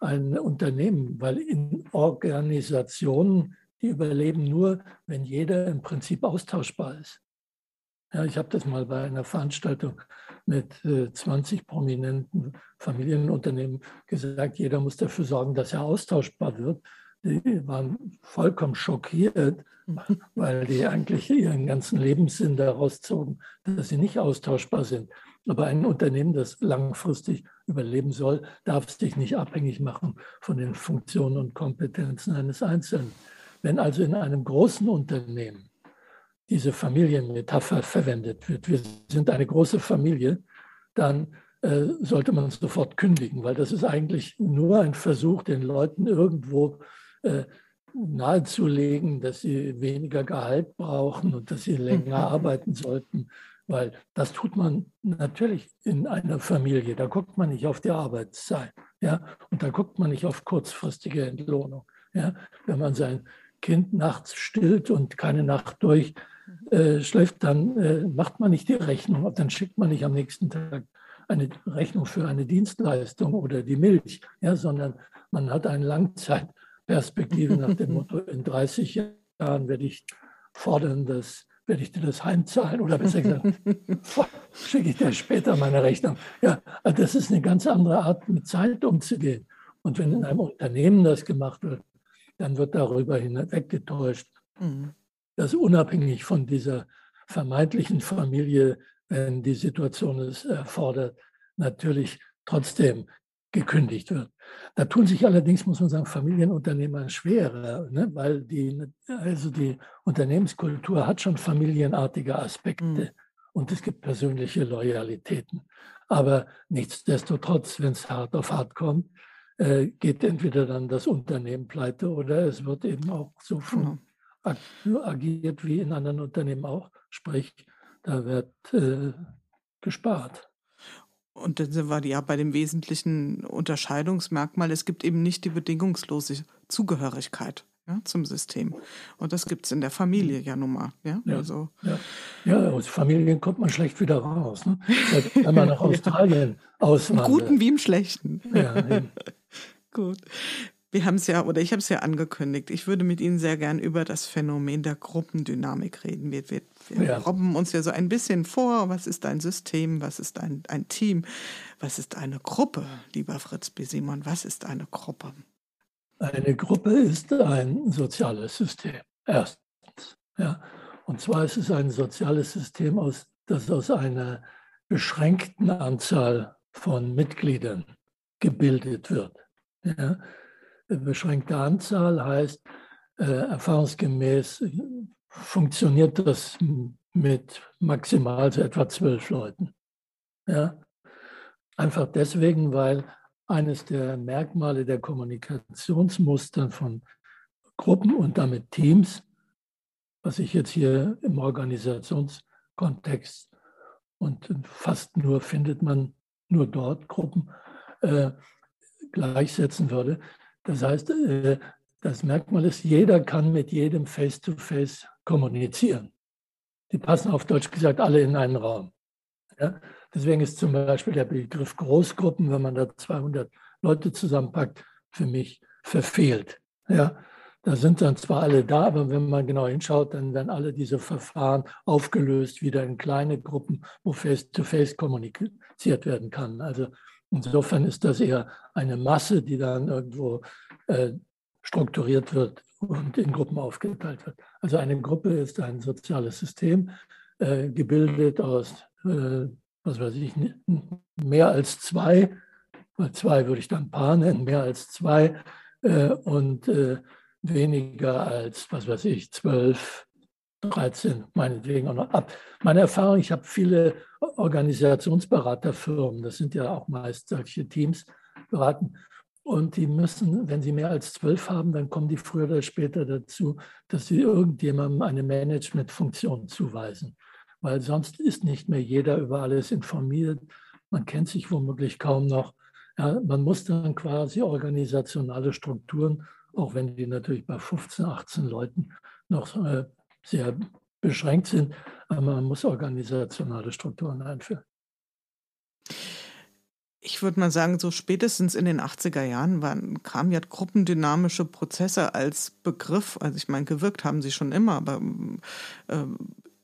ein Unternehmen, weil in Organisationen, die überleben nur, wenn jeder im Prinzip austauschbar ist. Ja, ich habe das mal bei einer Veranstaltung mit 20 äh, prominenten Familienunternehmen gesagt, jeder muss dafür sorgen, dass er austauschbar wird. Die waren vollkommen schockiert, weil die eigentlich ihren ganzen Lebenssinn daraus zogen, dass sie nicht austauschbar sind. Aber ein Unternehmen, das langfristig überleben soll, darf sich nicht abhängig machen von den Funktionen und Kompetenzen eines Einzelnen. Wenn also in einem großen Unternehmen diese Familienmetapher verwendet wird, wir sind eine große Familie, dann äh, sollte man sofort kündigen, weil das ist eigentlich nur ein Versuch, den Leuten irgendwo äh, nahezulegen, dass sie weniger Gehalt brauchen und dass sie länger arbeiten sollten weil das tut man natürlich in einer Familie. Da guckt man nicht auf die Arbeitszeit. Ja? Und da guckt man nicht auf kurzfristige Entlohnung. Ja? Wenn man sein Kind nachts stillt und keine Nacht durch äh, schläft, dann äh, macht man nicht die Rechnung. Dann schickt man nicht am nächsten Tag eine Rechnung für eine Dienstleistung oder die Milch, ja? sondern man hat eine Langzeitperspektive nach dem Motto, in 30 Jahren werde ich fordern, dass werde ich dir das heimzahlen oder besser gesagt, schicke ich dir später meine Rechnung. Ja, also das ist eine ganz andere Art, mit Zeit umzugehen. Und wenn in einem Unternehmen das gemacht wird, dann wird darüber hinweggetäuscht, mhm. dass unabhängig von dieser vermeintlichen Familie, wenn die Situation es erfordert, natürlich trotzdem gekündigt wird. Da tun sich allerdings, muss man sagen, Familienunternehmer schwerer, ne? weil die, also die Unternehmenskultur hat schon familienartige Aspekte mhm. und es gibt persönliche Loyalitäten. Aber nichtsdestotrotz, wenn es hart auf hart kommt, äh, geht entweder dann das Unternehmen pleite oder es wird eben auch so mhm. agiert wie in anderen Unternehmen auch. Sprich, da wird äh, gespart. Und dann sind wir ja bei dem wesentlichen Unterscheidungsmerkmal. Es gibt eben nicht die bedingungslose Zugehörigkeit ja, zum System. Und das gibt es in der Familie ja nun mal. Ja, ja, also. ja. ja aus Familien kommt man schlecht wieder raus. Ne? Wenn man nach Australien auswandert. Im Guten wie im Schlechten. Ja, Gut. Wir haben es ja, oder ich habe es ja angekündigt, ich würde mit Ihnen sehr gern über das Phänomen der Gruppendynamik reden. Wir, wir, wir ja. robben uns ja so ein bisschen vor, was ist ein System, was ist ein, ein Team, was ist eine Gruppe, lieber Fritz B. Simon, was ist eine Gruppe? Eine Gruppe ist ein soziales System, erstens. Ja. Und zwar ist es ein soziales System, aus, das aus einer beschränkten Anzahl von Mitgliedern gebildet wird. Ja. Beschränkte Anzahl heißt, äh, erfahrungsgemäß funktioniert das mit maximal so etwa zwölf Leuten. Ja? Einfach deswegen, weil eines der Merkmale der Kommunikationsmuster von Gruppen und damit Teams, was ich jetzt hier im Organisationskontext und fast nur findet man nur dort Gruppen äh, gleichsetzen würde. Das heißt, äh, das Merkmal ist, jeder kann mit jedem face-to-face -face kommunizieren. Die passen auf Deutsch gesagt alle in einen Raum. Ja? Deswegen ist zum Beispiel der Begriff Großgruppen, wenn man da 200 Leute zusammenpackt, für mich verfehlt. Ja? Da sind dann zwar alle da, aber wenn man genau hinschaut, dann werden alle diese Verfahren aufgelöst, wieder in kleine Gruppen, wo face-to-face -face kommuniziert werden kann. Also insofern ist das eher eine Masse, die dann irgendwo äh, strukturiert wird und in Gruppen aufgeteilt wird. Also eine Gruppe ist ein soziales System, äh, gebildet aus, äh, was weiß ich, mehr als zwei, bei zwei würde ich dann Paar nennen, mehr als zwei und weniger als, was weiß ich, zwölf, 13, meinetwegen auch noch ab. Meine Erfahrung, ich habe viele Organisationsberaterfirmen, das sind ja auch meist solche Teams, beraten. Und die müssen, wenn sie mehr als zwölf haben, dann kommen die früher oder später dazu, dass sie irgendjemandem eine Managementfunktion zuweisen. Weil sonst ist nicht mehr jeder über alles informiert. Man kennt sich womöglich kaum noch. Ja, man muss dann quasi organisationale Strukturen, auch wenn die natürlich bei 15, 18 Leuten noch äh, sehr beschränkt sind, aber man muss organisationale Strukturen einführen ich würde mal sagen, so spätestens in den 80er Jahren waren, kamen ja gruppendynamische Prozesse als Begriff. Also ich meine, gewirkt haben sie schon immer, aber äh,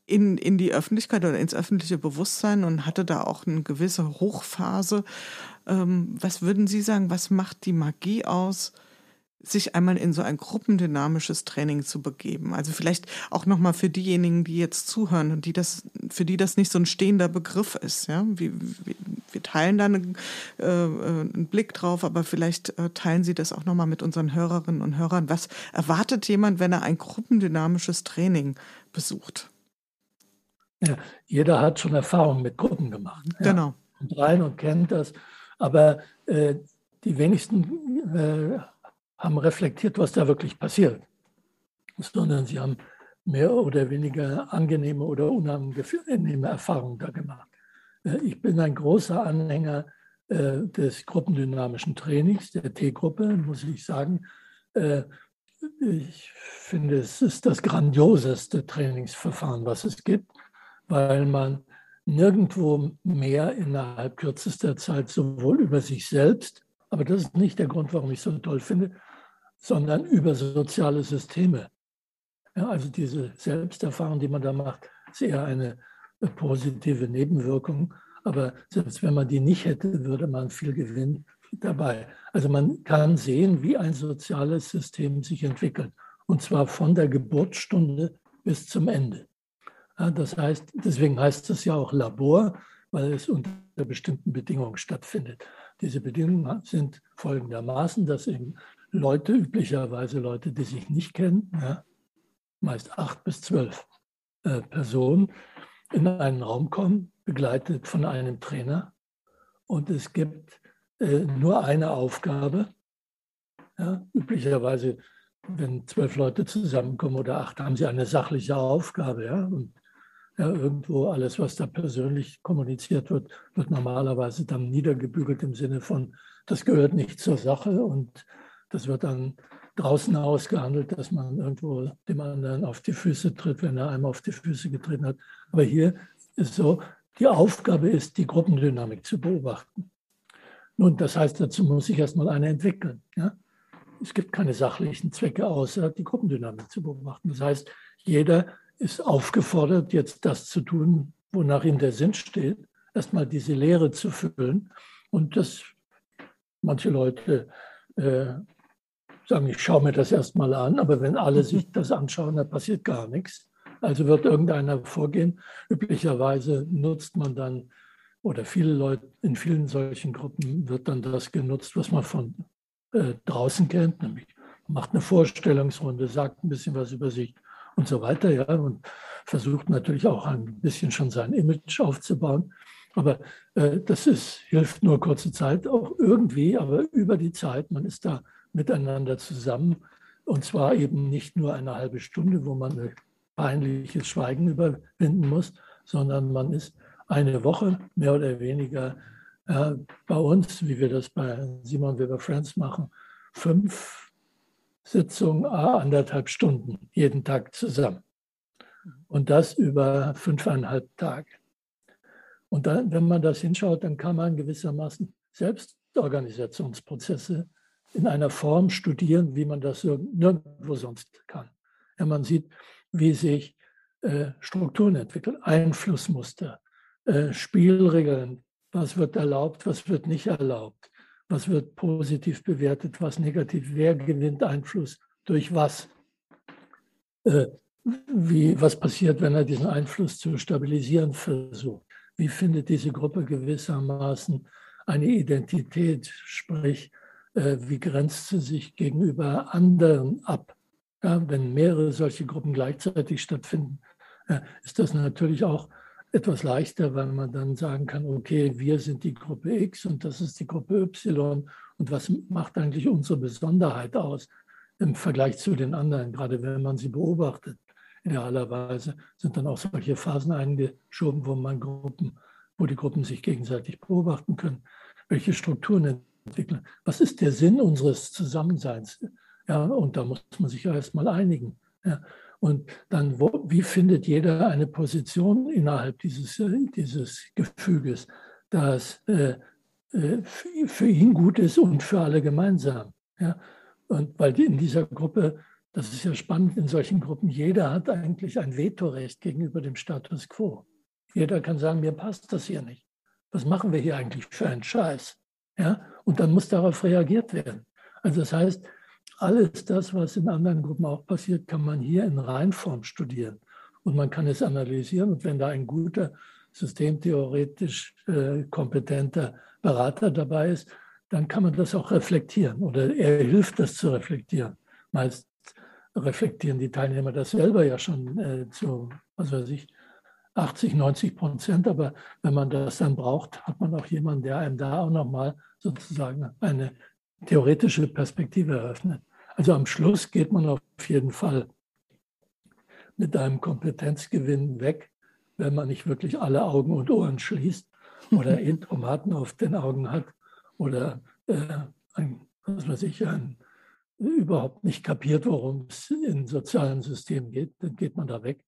in, in die Öffentlichkeit oder ins öffentliche Bewusstsein und hatte da auch eine gewisse Hochphase. Ähm, was würden Sie sagen, was macht die Magie aus? Sich einmal in so ein gruppendynamisches Training zu begeben. Also vielleicht auch nochmal für diejenigen, die jetzt zuhören und die das, für die das nicht so ein stehender Begriff ist. Ja, wir, wir teilen da einen, äh, einen Blick drauf, aber vielleicht äh, teilen Sie das auch nochmal mit unseren Hörerinnen und Hörern. Was erwartet jemand, wenn er ein gruppendynamisches Training besucht? Ja, jeder hat schon Erfahrung mit Gruppen gemacht. Ja, genau. Und rein und kennt das. Aber äh, die wenigsten äh, haben reflektiert, was da wirklich passiert, sondern sie haben mehr oder weniger angenehme oder unangenehme Erfahrungen da gemacht. Äh, ich bin ein großer Anhänger äh, des gruppendynamischen Trainings, der T-Gruppe, muss ich sagen. Äh, ich finde, es ist das grandioseste Trainingsverfahren, was es gibt, weil man nirgendwo mehr innerhalb kürzester Zeit sowohl über sich selbst, aber das ist nicht der Grund, warum ich es so toll finde, sondern über soziale Systeme. Ja, also diese Selbsterfahrung, die man da macht, ist eher eine positive Nebenwirkung. Aber selbst wenn man die nicht hätte, würde man viel gewinnen dabei. Also man kann sehen, wie ein soziales System sich entwickelt. Und zwar von der Geburtsstunde bis zum Ende. Ja, das heißt, deswegen heißt es ja auch Labor, weil es unter bestimmten Bedingungen stattfindet. Diese Bedingungen sind folgendermaßen, dass eben Leute, üblicherweise Leute, die sich nicht kennen, ja, meist acht bis zwölf äh, Personen, in einen Raum kommen, begleitet von einem Trainer. Und es gibt äh, nur eine Aufgabe. Ja, üblicherweise, wenn zwölf Leute zusammenkommen oder acht, haben sie eine sachliche Aufgabe. Ja, und ja, irgendwo alles, was da persönlich kommuniziert wird, wird normalerweise dann niedergebügelt im Sinne von, das gehört nicht zur Sache und das wird dann draußen ausgehandelt, dass man irgendwo dem anderen auf die Füße tritt, wenn er einmal auf die Füße getreten hat. Aber hier ist so, die Aufgabe ist, die Gruppendynamik zu beobachten. Nun, das heißt, dazu muss ich erstmal eine entwickeln. Ja? Es gibt keine sachlichen Zwecke, außer die Gruppendynamik zu beobachten. Das heißt, jeder ist aufgefordert, jetzt das zu tun, wonach ihm der Sinn steht, erstmal diese Lehre zu füllen. Und das manche Leute äh, sagen, ich schaue mir das erstmal an, aber wenn alle sich das anschauen, dann passiert gar nichts. Also wird irgendeiner vorgehen. Üblicherweise nutzt man dann, oder viele Leute, in vielen solchen Gruppen wird dann das genutzt, was man von äh, draußen kennt, nämlich macht eine Vorstellungsrunde, sagt ein bisschen was über sich und so weiter, ja, und versucht natürlich auch ein bisschen schon sein Image aufzubauen. Aber äh, das ist, hilft nur kurze Zeit, auch irgendwie, aber über die Zeit, man ist da miteinander zusammen. Und zwar eben nicht nur eine halbe Stunde, wo man ein peinliches Schweigen überwinden muss, sondern man ist eine Woche mehr oder weniger äh, bei uns, wie wir das bei Simon Weber Friends machen, fünf Sitzungen, anderthalb Stunden jeden Tag zusammen. Und das über fünfeinhalb Tage. Und dann, wenn man das hinschaut, dann kann man gewissermaßen Selbstorganisationsprozesse in einer Form studieren, wie man das nirgendwo sonst kann. Ja, man sieht, wie sich äh, Strukturen entwickeln, Einflussmuster, äh, Spielregeln, was wird erlaubt, was wird nicht erlaubt, was wird positiv bewertet, was negativ, wer gewinnt Einfluss? Durch was, äh, wie, was passiert, wenn er diesen Einfluss zu stabilisieren versucht, wie findet diese Gruppe gewissermaßen eine Identität, sprich, wie grenzt sie sich gegenüber anderen ab. Ja, wenn mehrere solche Gruppen gleichzeitig stattfinden, äh, ist das natürlich auch etwas leichter, weil man dann sagen kann, okay, wir sind die Gruppe X und das ist die Gruppe Y und was macht eigentlich unsere Besonderheit aus im Vergleich zu den anderen, gerade wenn man sie beobachtet. Idealerweise sind dann auch solche Phasen eingeschoben, wo man Gruppen, wo die Gruppen sich gegenseitig beobachten können, welche Strukturen entwickeln. Was ist der Sinn unseres Zusammenseins? Ja, und da muss man sich ja erstmal einigen. Ja. Und dann, wo, wie findet jeder eine Position innerhalb dieses, äh, dieses Gefüges, das äh, äh für ihn gut ist und für alle gemeinsam. Ja? Und weil in dieser Gruppe, das ist ja spannend, in solchen Gruppen, jeder hat eigentlich ein Vetorecht gegenüber dem Status quo. Jeder kann sagen, mir passt das hier nicht. Was machen wir hier eigentlich für einen Scheiß? Ja? Und dann muss darauf reagiert werden. Also das heißt, alles das, was in anderen Gruppen auch passiert, kann man hier in Reinform studieren. Und man kann es analysieren. Und wenn da ein guter, systemtheoretisch äh, kompetenter Berater dabei ist, dann kann man das auch reflektieren oder er hilft, das zu reflektieren. Meist reflektieren die Teilnehmer das selber ja schon äh, zu, was weiß ich, 80, 90 Prozent. Aber wenn man das dann braucht, hat man auch jemanden, der einem da auch nochmal sozusagen eine theoretische Perspektive eröffnet. Also am Schluss geht man auf jeden Fall mit einem Kompetenzgewinn weg, wenn man nicht wirklich alle Augen und Ohren schließt oder Intromaten auf den Augen hat oder äh, ein, was weiß ich, ein, überhaupt nicht kapiert, worum es in sozialen Systemen geht, dann geht man da weg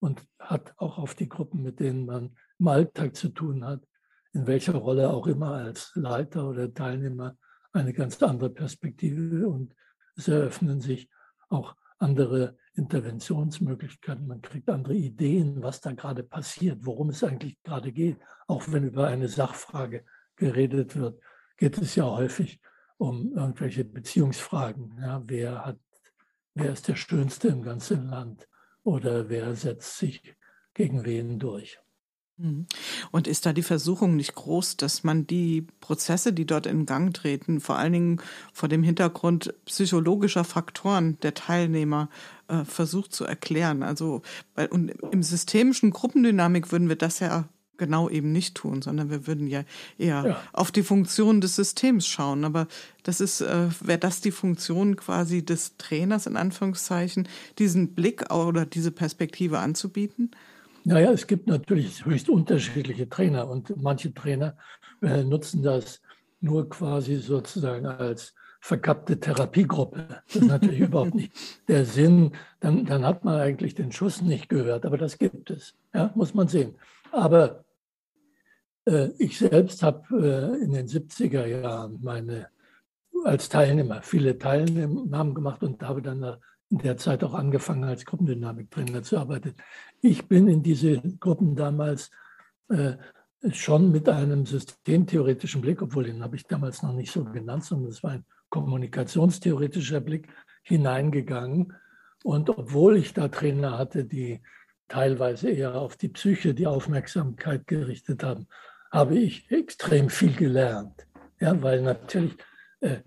und hat auch auf die Gruppen, mit denen man im Alltag zu tun hat, in welcher Rolle auch immer als Leiter oder Teilnehmer, eine ganz andere Perspektive und es eröffnen sich auch andere Interventionsmöglichkeiten. Man kriegt andere Ideen, was da gerade passiert, worum es eigentlich gerade geht. Auch wenn über eine Sachfrage geredet wird, geht es ja häufig um irgendwelche Beziehungsfragen. Ja, wer, hat, wer ist der Schönste im ganzen Land oder wer setzt sich gegen wen durch? Mhm. Und ist da die Versuchung nicht groß, dass man die Prozesse, die dort in Gang treten, vor allen Dingen vor dem Hintergrund psychologischer Faktoren der Teilnehmer äh, versucht zu erklären? Also bei, und im systemischen Gruppendynamik würden wir das ja genau eben nicht tun, sondern wir würden ja eher ja. auf die Funktion des Systems schauen. Aber das ist, äh, wäre das die Funktion quasi des Trainers in Anführungszeichen, diesen Blick oder diese Perspektive anzubieten? Naja, es gibt natürlich höchst unterschiedliche Trainer und manche Trainer äh, nutzen das nur quasi sozusagen als verkappte Therapiegruppe. Das ist natürlich überhaupt nicht der Sinn. Dann, dann hat man eigentlich den Schuss nicht gehört, aber das gibt es. Ja, muss man sehen. Aber ich selbst habe äh, in den 70er Jahren meine als Teilnehmer viele Teilnahmen gemacht und habe dann in der Zeit auch angefangen, als Gruppendynamiktrainer zu arbeiten. Ich bin in diese Gruppen damals äh, schon mit einem systemtheoretischen Blick, obwohl den habe ich damals noch nicht so genannt, sondern es war ein kommunikationstheoretischer Blick hineingegangen. Und obwohl ich da Trainer hatte, die teilweise eher auf die Psyche die Aufmerksamkeit gerichtet haben, habe ich extrem viel gelernt. Ja, weil natürlich äh,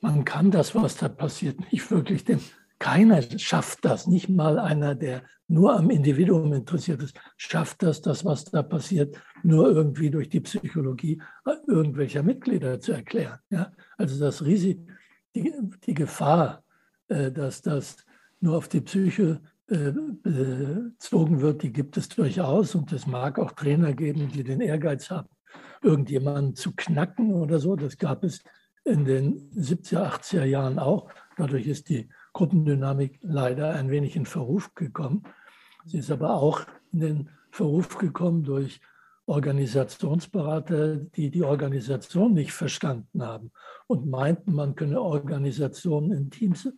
man kann das, was da passiert, nicht wirklich dem keiner schafft das, nicht mal einer, der nur am Individuum interessiert ist, schafft das, das, was da passiert, nur irgendwie durch die Psychologie irgendwelcher Mitglieder zu erklären. Ja? Also das Risiko, die, die Gefahr, äh, dass das nur auf die Psyche bezogen wird, die gibt es durchaus. Und es mag auch Trainer geben, die den Ehrgeiz haben, irgendjemanden zu knacken oder so. Das gab es in den 70er, 80er Jahren auch. Dadurch ist die Gruppendynamik leider ein wenig in Verruf gekommen. Sie ist aber auch in den Verruf gekommen durch Organisationsberater, die die Organisation nicht verstanden haben und meinten, man könne Organisationen in Teams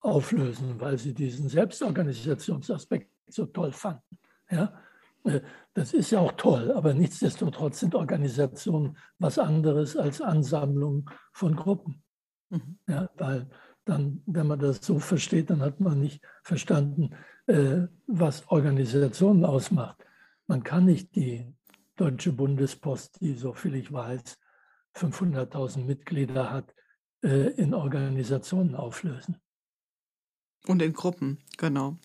auflösen, weil sie diesen Selbstorganisationsaspekt so toll fanden. Ja, äh, das ist ja auch toll, aber nichtsdestotrotz sind Organisationen was anderes als Ansammlung von Gruppen. Mhm. Ja, weil dann, wenn man das so versteht, dann hat man nicht verstanden, äh, was Organisationen ausmacht. Man kann nicht die Deutsche Bundespost, die, so viel ich weiß, 500.000 Mitglieder hat, äh, in Organisationen auflösen. Und in Gruppen, genau.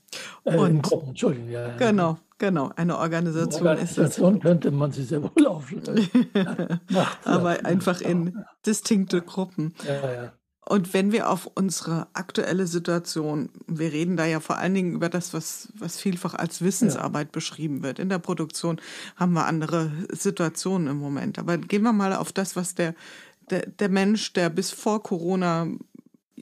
Äh, in Gruppen, Entschuldigung. Ja, genau, genau. Eine Organisation, Eine Organisation könnte man sie sehr wohl auflösen. Aber einfach in distinkte Gruppen. Ja, ja. Und wenn wir auf unsere aktuelle Situation, wir reden da ja vor allen Dingen über das, was, was vielfach als Wissensarbeit ja. beschrieben wird. In der Produktion haben wir andere Situationen im Moment. Aber gehen wir mal auf das, was der, der, der Mensch, der bis vor Corona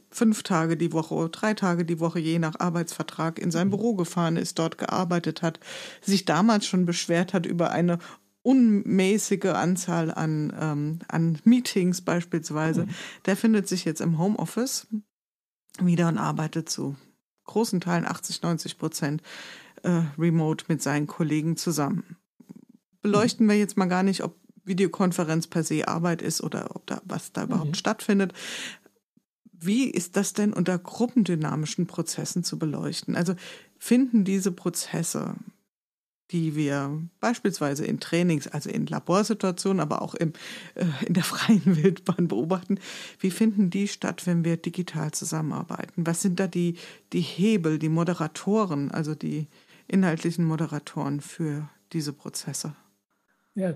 fünf Tage die Woche, drei Tage die Woche, je nach Arbeitsvertrag, in sein mhm. Büro gefahren ist, dort gearbeitet hat, sich damals schon beschwert hat über eine unmäßige Anzahl an, ähm, an Meetings beispielsweise, mhm. der findet sich jetzt im Homeoffice wieder und arbeitet zu großen Teilen 80, 90 Prozent äh, remote mit seinen Kollegen zusammen. Beleuchten wir jetzt mal gar nicht, ob Videokonferenz per se Arbeit ist oder ob da was da überhaupt mhm. stattfindet. Wie ist das denn unter gruppendynamischen Prozessen zu beleuchten? Also finden diese Prozesse die wir beispielsweise in Trainings, also in Laborsituationen, aber auch im, äh, in der freien Wildbahn beobachten. Wie finden die statt, wenn wir digital zusammenarbeiten? Was sind da die, die Hebel, die Moderatoren, also die inhaltlichen Moderatoren für diese Prozesse? Ja,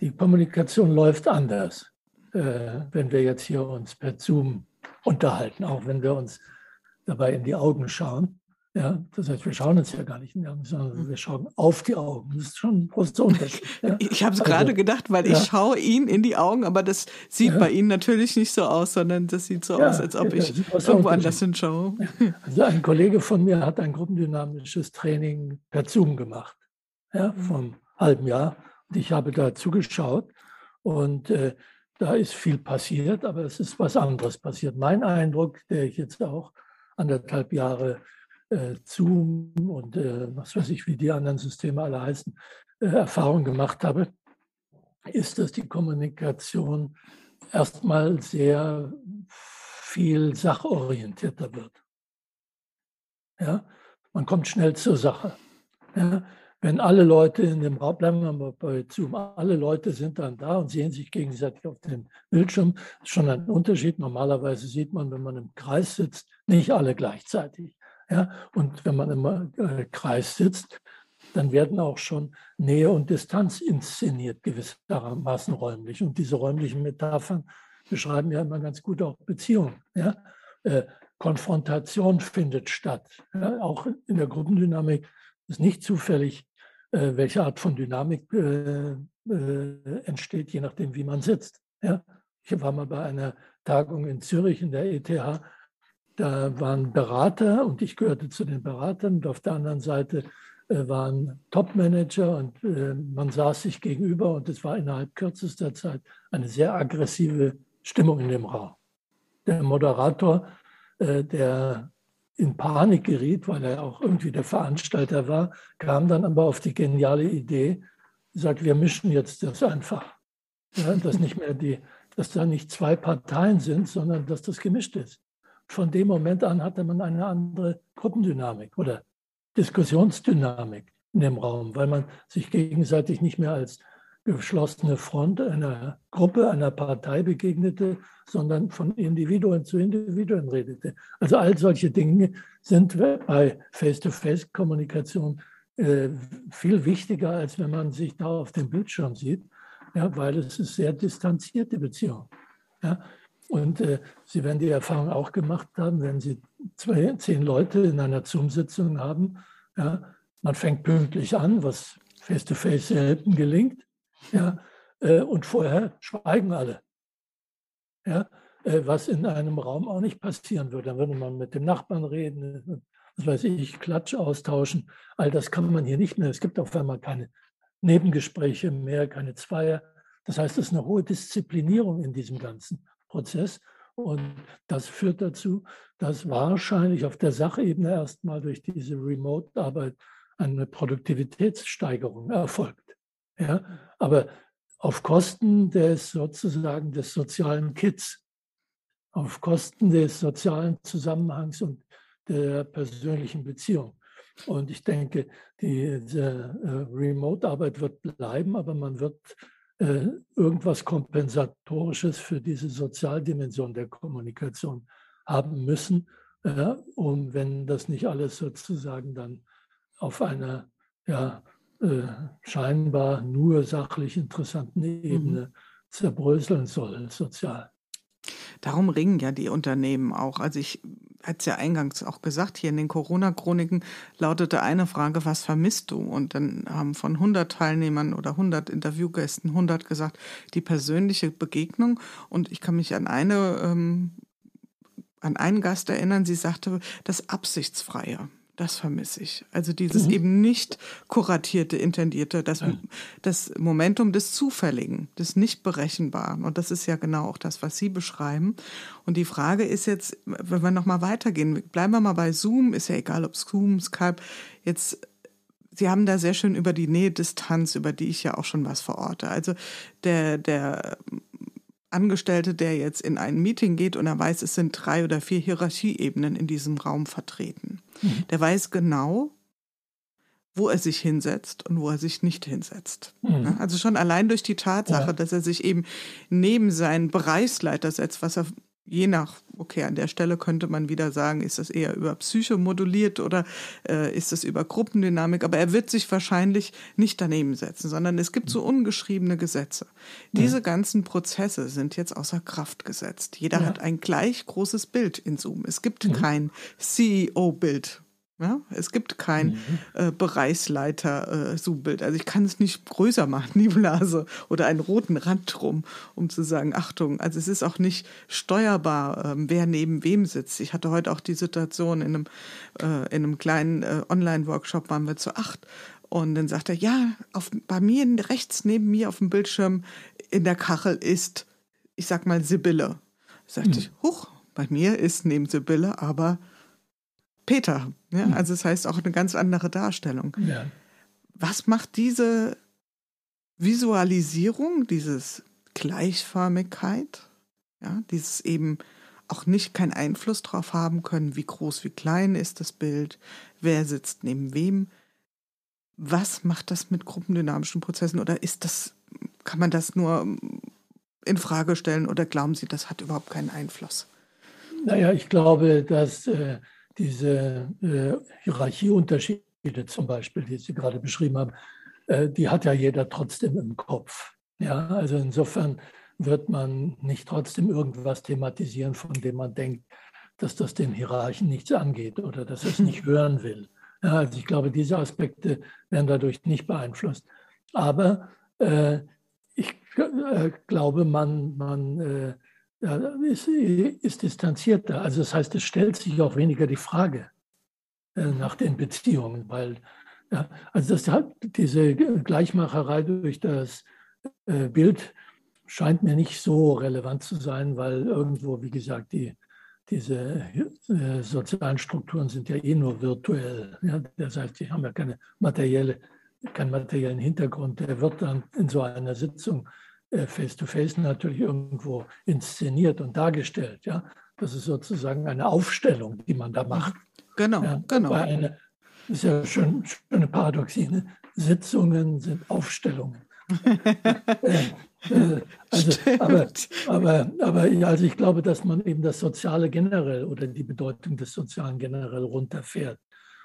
die Kommunikation läuft anders, äh, wenn wir jetzt hier uns per Zoom unterhalten, auch wenn wir uns dabei in die Augen schauen. Ja, das heißt, wir schauen uns ja gar nicht in die Augen, sondern mhm. wir schauen auf die Augen. Das ist schon ein großer Unterschied. Ja. Ich habe es also, gerade gedacht, weil ja. ich schaue ihn in die Augen, aber das sieht ja. bei Ihnen natürlich nicht so aus, sondern das sieht so aus, als ob ich irgendwo anders hinschaue. Also ein Kollege von mir hat ein gruppendynamisches Training per Zoom gemacht, ja, mhm. vom halben Jahr. Und ich habe da zugeschaut und äh, da ist viel passiert, aber es ist was anderes passiert. Mein Eindruck, der ich jetzt auch anderthalb Jahre äh, Zoom und äh, was weiß ich, wie die anderen Systeme alle heißen, äh, Erfahrung gemacht habe, ist, dass die Kommunikation erstmal sehr viel sachorientierter wird. Ja? Man kommt schnell zur Sache. Ja? Wenn alle Leute in dem Raum, bleiben wir mal bei Zoom, alle Leute sind dann da und sehen sich gegenseitig auf dem Bildschirm, das ist schon ein Unterschied. Normalerweise sieht man, wenn man im Kreis sitzt, nicht alle gleichzeitig. Ja? Und wenn man im äh, Kreis sitzt, dann werden auch schon Nähe und Distanz inszeniert, gewissermaßen räumlich. Und diese räumlichen Metaphern beschreiben ja immer ganz gut auch Beziehungen. Ja? Äh, Konfrontation findet statt. Ja? Auch in der Gruppendynamik ist nicht zufällig, welche Art von Dynamik äh, äh, entsteht, je nachdem, wie man sitzt. Ja? Ich war mal bei einer Tagung in Zürich in der ETH da waren Berater und ich gehörte zu den Beratern und auf der anderen Seite äh, waren Topmanager und äh, man saß sich gegenüber und es war innerhalb kürzester Zeit eine sehr aggressive Stimmung in dem Raum. Der Moderator, äh, der in Panik geriet, weil er auch irgendwie der Veranstalter war, kam dann aber auf die geniale Idee, sagt, wir mischen jetzt das einfach. Ja, dass nicht mehr die, dass da nicht zwei Parteien sind, sondern dass das gemischt ist von dem Moment an hatte man eine andere Gruppendynamik oder Diskussionsdynamik in dem Raum, weil man sich gegenseitig nicht mehr als geschlossene Front einer Gruppe, einer Partei begegnete, sondern von Individuen zu Individuen redete. Also all solche Dinge sind bei Face-to-Face-Kommunikation äh, viel wichtiger, als wenn man sich da auf dem Bildschirm sieht, ja, weil es ist sehr distanzierte Beziehung. Ja. Und äh, Sie werden die Erfahrung auch gemacht haben, wenn Sie zwei, zehn Leute in einer Zoom-Sitzung haben, ja, man fängt pünktlich an, was face-to-face -face selten gelingt, ja, äh, und vorher schweigen alle. Ja, äh, was in einem Raum auch nicht passieren würde. Dann würde man mit dem Nachbarn reden, was weiß ich, Klatsch austauschen. All das kann man hier nicht mehr. Es gibt auf einmal keine Nebengespräche mehr, keine Zweier. Das heißt, es ist eine hohe Disziplinierung in diesem ganzen Prozess. Und das führt dazu, dass wahrscheinlich auf der Sachebene erstmal durch diese Remote-Arbeit eine Produktivitätssteigerung erfolgt. Ja, aber auf Kosten des sozusagen des sozialen Kits, auf Kosten des sozialen Zusammenhangs und der persönlichen Beziehung. Und ich denke, diese äh, Remote-Arbeit wird bleiben, aber man wird äh, irgendwas Kompensatorisches für diese Sozialdimension der Kommunikation haben müssen, äh, um, wenn das nicht alles sozusagen dann auf einer ja, äh, scheinbar nur sachlich interessanten Ebene mhm. zerbröseln soll, sozial. Darum ringen ja die Unternehmen auch. Also ich hatte es ja eingangs auch gesagt, hier in den Corona-Chroniken lautete eine Frage, was vermisst du? Und dann haben von 100 Teilnehmern oder 100 Interviewgästen 100 gesagt, die persönliche Begegnung. Und ich kann mich an eine, ähm, an einen Gast erinnern, sie sagte, das Absichtsfreie. Das vermisse ich. Also dieses mhm. eben nicht kuratierte, intendierte, das, ja. das Momentum des Zufälligen, des Nicht-Berechenbaren. Und das ist ja genau auch das, was Sie beschreiben. Und die Frage ist jetzt, wenn wir nochmal weitergehen, bleiben wir mal bei Zoom, ist ja egal, ob Zoom, Skype, jetzt Sie haben da sehr schön über die Nähe-Distanz, über die ich ja auch schon was verorte. Also der, der Angestellte, der jetzt in ein Meeting geht und er weiß, es sind drei oder vier Hierarchieebenen in diesem Raum vertreten. Mhm. Der weiß genau, wo er sich hinsetzt und wo er sich nicht hinsetzt. Mhm. Also schon allein durch die Tatsache, ja. dass er sich eben neben seinen Bereichsleiter setzt, was er je nach, okay, an der Stelle könnte man wieder sagen, ist das eher über Psyche moduliert oder äh, ist das über Gruppendynamik, aber er wird sich wahrscheinlich nicht daneben setzen, sondern es gibt so ungeschriebene Gesetze. Diese ganzen Prozesse sind jetzt außer Kraft gesetzt. Jeder ja. hat ein gleich großes Bild in Zoom. Es gibt mhm. kein CEO-Bild ja, es gibt kein mhm. äh, Bereichsleiter-Zoom-Bild. Äh, also ich kann es nicht größer machen, die Blase, oder einen roten Rand drum, um zu sagen, Achtung. Also es ist auch nicht steuerbar, äh, wer neben wem sitzt. Ich hatte heute auch die Situation in einem, äh, in einem kleinen äh, Online-Workshop, waren wir zu acht. Und dann sagt er, ja, auf, bei mir rechts neben mir auf dem Bildschirm in der Kachel ist, ich sag mal, Sibylle. Sagte mhm. ich, huch, bei mir ist neben Sibylle aber Peter. Ja? Mhm. Also es das heißt auch eine ganz andere Darstellung. Ja. Was macht diese Visualisierung, dieses Gleichförmigkeit, ja, dieses eben auch nicht keinen Einfluss darauf haben können, wie groß, wie klein ist das Bild, wer sitzt neben wem. Was macht das mit gruppendynamischen Prozessen oder ist das, kann man das nur in Frage stellen oder glauben Sie, das hat überhaupt keinen Einfluss? Naja, ich glaube, dass äh, diese äh, Hierarchieunterschiede zum Beispiel, die Sie gerade beschrieben haben, äh, die hat ja jeder trotzdem im Kopf. Ja, also insofern wird man nicht trotzdem irgendwas thematisieren, von dem man denkt, dass das den Hierarchen nichts angeht oder dass er es nicht hören will. Ja, also ich glaube, diese Aspekte werden dadurch nicht beeinflusst. Aber äh, ich äh, glaube, man, man äh, ist, ist distanzierter. Also das heißt, es stellt sich auch weniger die Frage äh, nach den Beziehungen, weil ja, also das hat diese Gleichmacherei durch das äh, Bild scheint mir nicht so relevant zu sein, weil irgendwo, wie gesagt, die, diese äh, sozialen Strukturen sind ja eh nur virtuell. Ja? Das heißt, die haben ja keine materielle, keinen materiellen Hintergrund. Der wird dann in so einer Sitzung face-to-face -face natürlich irgendwo inszeniert und dargestellt. Ja? Das ist sozusagen eine Aufstellung, die man da macht. Genau, ja, genau. Eine, das ist ja schon eine Paradoxie. Ne? Sitzungen sind Aufstellungen. Äh, also, aber, aber, aber also ich glaube, dass man eben das Soziale generell oder die Bedeutung des Sozialen generell runterfährt.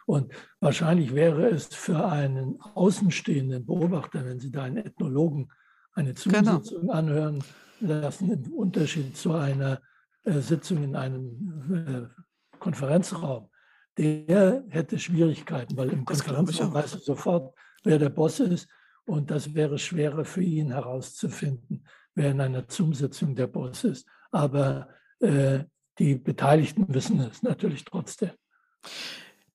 Und wahrscheinlich wäre es für einen außenstehenden Beobachter, wenn Sie da einen Ethnologen eine genau. Zusitzung genau. anhören lassen, im Unterschied zu einer äh, Sitzung in einem äh, Konferenzraum, der hätte Schwierigkeiten, weil im das Konferenzraum weiß er sofort, wer der Boss ist. Und das wäre schwerer für ihn herauszufinden, wer in einer Zoom-Sitzung der Boss ist. Aber äh, die Beteiligten wissen es natürlich trotzdem.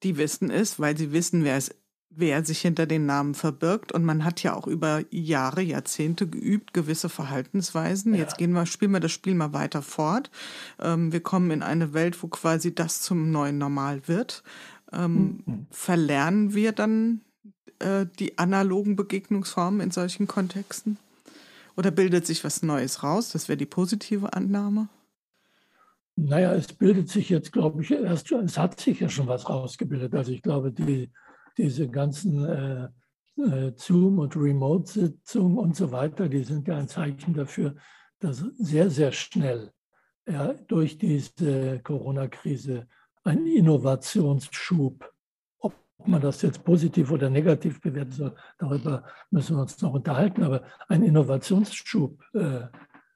Die wissen es, weil sie wissen, wer es wer sich hinter den Namen verbirgt. Und man hat ja auch über Jahre, Jahrzehnte geübt, gewisse Verhaltensweisen. Ja. Jetzt gehen wir, spielen wir das Spiel mal weiter fort. Ähm, wir kommen in eine Welt, wo quasi das zum neuen Normal wird. Ähm, mhm. Verlernen wir dann äh, die analogen Begegnungsformen in solchen Kontexten? Oder bildet sich was Neues raus? Das wäre die positive Annahme. Naja, es bildet sich jetzt, glaube ich, erst schon, es hat sich ja schon was rausgebildet. Also ich glaube, die, diese ganzen äh, äh, Zoom- und Remote-Sitzungen und so weiter, die sind ja ein Zeichen dafür, dass sehr, sehr schnell ja, durch diese Corona-Krise ein Innovationsschub, ob man das jetzt positiv oder negativ bewerten soll, darüber müssen wir uns noch unterhalten, aber ein Innovationsschub äh,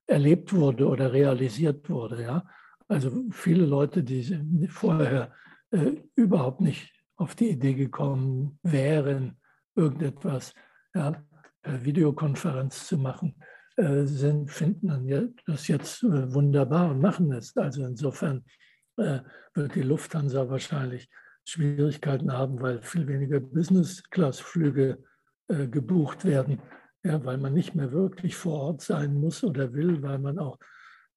erlebt wurde oder realisiert wurde. Ja? Also viele Leute, die vorher äh, überhaupt nicht auf die Idee gekommen wären, irgendetwas ja, per Videokonferenz zu machen, äh, sind, finden das jetzt äh, wunderbar und machen es. Also insofern äh, wird die Lufthansa wahrscheinlich Schwierigkeiten haben, weil viel weniger Business-Class-Flüge äh, gebucht werden, ja, weil man nicht mehr wirklich vor Ort sein muss oder will, weil man auch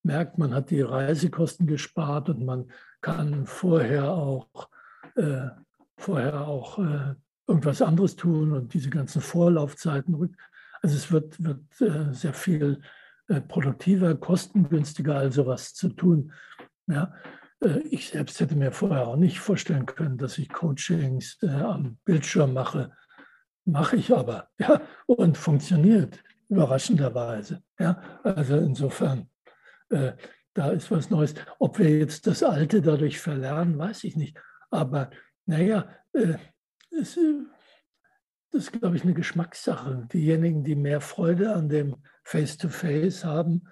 merkt, man hat die Reisekosten gespart und man kann vorher auch äh, vorher auch äh, irgendwas anderes tun und diese ganzen Vorlaufzeiten. Also es wird, wird äh, sehr viel äh, produktiver, kostengünstiger, also was zu tun. Ja, äh, ich selbst hätte mir vorher auch nicht vorstellen können, dass ich Coachings äh, am Bildschirm mache. Mache ich aber, ja, und funktioniert überraschenderweise. Ja, also insofern, äh, da ist was Neues. Ob wir jetzt das Alte dadurch verlernen, weiß ich nicht. Aber naja, äh, es, äh, das ist, glaube ich, eine Geschmackssache. Diejenigen, die mehr Freude an dem Face-to-Face -face haben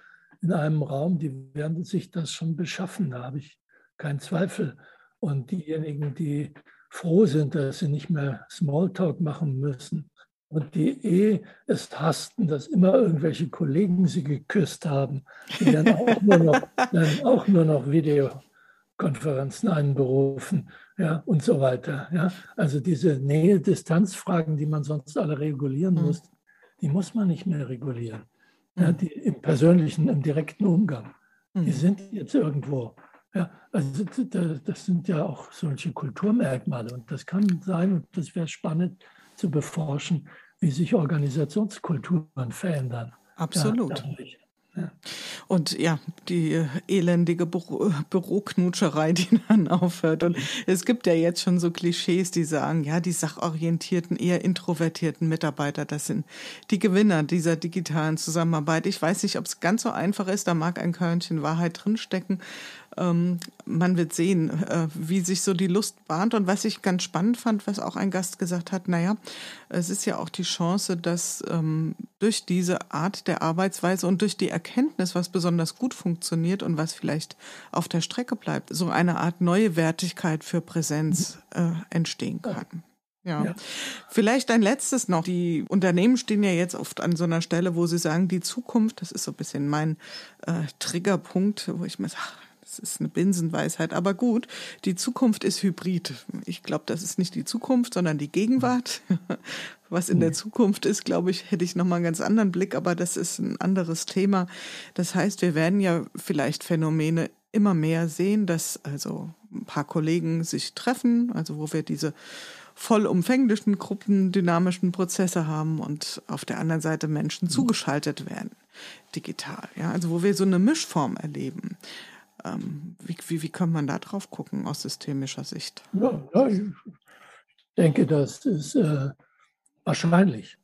in einem Raum, die werden sich das schon beschaffen, da habe ich keinen Zweifel. Und diejenigen, die froh sind, dass sie nicht mehr Smalltalk machen müssen und die eh es hassten, dass immer irgendwelche Kollegen sie geküsst haben, die dann auch nur noch, dann auch nur noch Videokonferenzen einberufen ja, und so weiter. Ja. Also diese Nähe-Distanz-Fragen, die man sonst alle regulieren mhm. muss, die muss man nicht mehr regulieren. Ja, mhm. die, Im persönlichen, im direkten Umgang. Mhm. Die sind jetzt irgendwo. Ja, also das sind ja auch solche Kulturmerkmale und das kann sein und das wäre spannend zu beforschen, wie sich Organisationskulturen verändern. Absolut. Ja, und ja, die äh, elendige Büro Büroknutscherei, die dann aufhört. Und es gibt ja jetzt schon so Klischees, die sagen, ja, die sachorientierten, eher introvertierten Mitarbeiter, das sind die Gewinner dieser digitalen Zusammenarbeit. Ich weiß nicht, ob es ganz so einfach ist, da mag ein Körnchen Wahrheit drinstecken. Ähm, man wird sehen, äh, wie sich so die Lust bahnt. Und was ich ganz spannend fand, was auch ein Gast gesagt hat, naja, es ist ja auch die Chance, dass ähm, durch diese Art der Arbeitsweise und durch die Erkenntnis, was besonders gut funktioniert und was vielleicht auf der Strecke bleibt, so eine Art neue Wertigkeit für Präsenz äh, entstehen kann. Ja. ja. Vielleicht ein letztes noch. Die Unternehmen stehen ja jetzt oft an so einer Stelle, wo sie sagen, die Zukunft, das ist so ein bisschen mein äh, Triggerpunkt, wo ich mir sage, das ist eine Binsenweisheit, aber gut. Die Zukunft ist hybrid. Ich glaube, das ist nicht die Zukunft, sondern die Gegenwart. Was in der Zukunft ist, glaube ich, hätte ich nochmal einen ganz anderen Blick, aber das ist ein anderes Thema. Das heißt, wir werden ja vielleicht Phänomene immer mehr sehen, dass also ein paar Kollegen sich treffen, also wo wir diese vollumfänglichen gruppendynamischen Prozesse haben und auf der anderen Seite Menschen zugeschaltet werden, digital. Ja, also wo wir so eine Mischform erleben. Ähm, wie, wie, wie kann man da drauf gucken aus systemischer Sicht? Ja, ja ich denke, das ist äh, wahrscheinlich.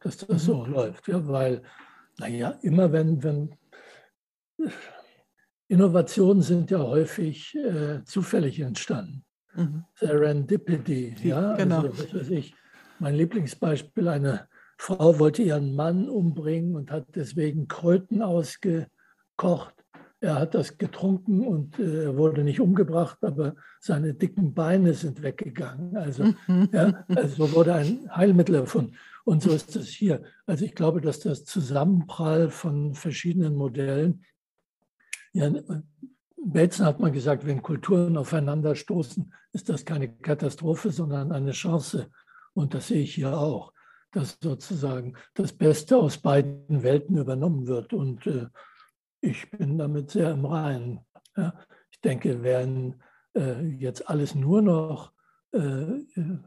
dass das mhm. so läuft. Ja, weil, naja, immer wenn, wenn Innovationen sind ja häufig äh, zufällig entstanden. Mhm. Serendipity, ja, genau. Also, was weiß ich. Mein Lieblingsbeispiel, eine Frau wollte ihren Mann umbringen und hat deswegen Kröten ausgekocht. Er hat das getrunken und äh, wurde nicht umgebracht, aber seine dicken Beine sind weggegangen. Also, ja, also wurde ein Heilmittel erfunden. Und so ist es hier. Also ich glaube, dass das Zusammenprall von verschiedenen Modellen, ja, Bateson hat mal gesagt, wenn Kulturen aufeinander stoßen, ist das keine Katastrophe, sondern eine Chance. Und das sehe ich hier auch, dass sozusagen das Beste aus beiden Welten übernommen wird. Und äh, ich bin damit sehr im Reinen. Ja. Ich denke, wenn äh, jetzt alles nur noch äh,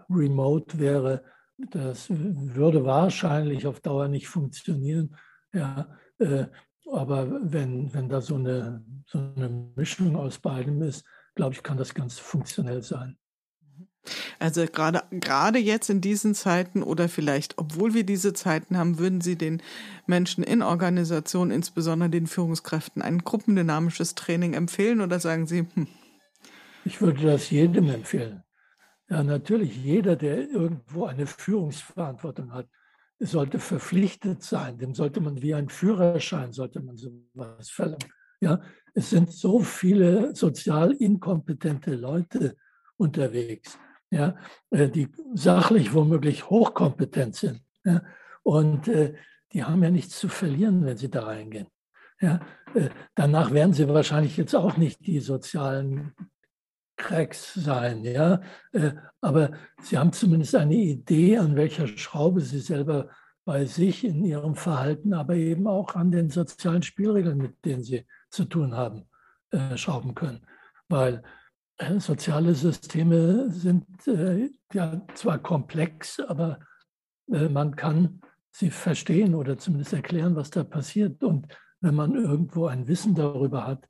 remote wäre, das würde wahrscheinlich auf Dauer nicht funktionieren. Ja, äh, aber wenn, wenn da so eine, so eine Mischung aus beidem ist, glaube ich, kann das ganz funktionell sein. Also gerade, gerade jetzt in diesen Zeiten oder vielleicht, obwohl wir diese Zeiten haben, würden Sie den Menschen in Organisationen, insbesondere den Führungskräften, ein gruppendynamisches Training empfehlen oder sagen Sie, hm. Ich würde das jedem empfehlen. Ja, natürlich, jeder, der irgendwo eine Führungsverantwortung hat, sollte verpflichtet sein. Dem sollte man wie ein Führerschein, sollte man sowas verlangen. Ja, es sind so viele sozial inkompetente Leute unterwegs ja, äh, die sachlich womöglich hochkompetent sind. Ja, und äh, die haben ja nichts zu verlieren, wenn sie da reingehen. Ja, äh, danach werden sie wahrscheinlich jetzt auch nicht die sozialen Cracks sein, ja, äh, aber sie haben zumindest eine Idee, an welcher Schraube sie selber bei sich in ihrem Verhalten, aber eben auch an den sozialen Spielregeln, mit denen sie zu tun haben, äh, schrauben können. Weil soziale Systeme sind äh, ja zwar komplex, aber äh, man kann sie verstehen oder zumindest erklären, was da passiert. Und wenn man irgendwo ein Wissen darüber hat,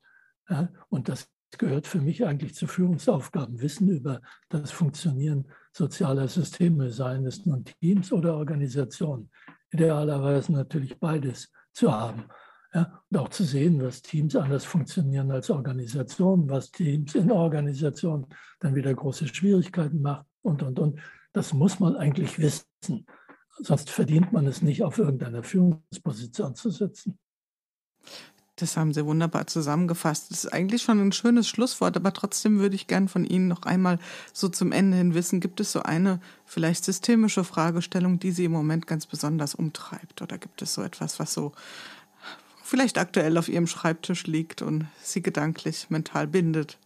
ja, und das gehört für mich eigentlich zu Führungsaufgaben, Wissen über das Funktionieren sozialer Systeme, seien es nun Teams oder Organisationen, idealerweise natürlich beides zu haben. Ja, und auch zu sehen, was Teams anders funktionieren als Organisationen, was Teams in Organisationen dann wieder große Schwierigkeiten macht und, und, und. Das muss man eigentlich wissen. Sonst verdient man es nicht, auf irgendeiner Führungsposition zu sitzen. Das haben Sie wunderbar zusammengefasst. Das ist eigentlich schon ein schönes Schlusswort, aber trotzdem würde ich gern von Ihnen noch einmal so zum Ende hin wissen, gibt es so eine vielleicht systemische Fragestellung, die Sie im Moment ganz besonders umtreibt? Oder gibt es so etwas, was so vielleicht aktuell auf Ihrem Schreibtisch liegt und Sie gedanklich, mental bindet?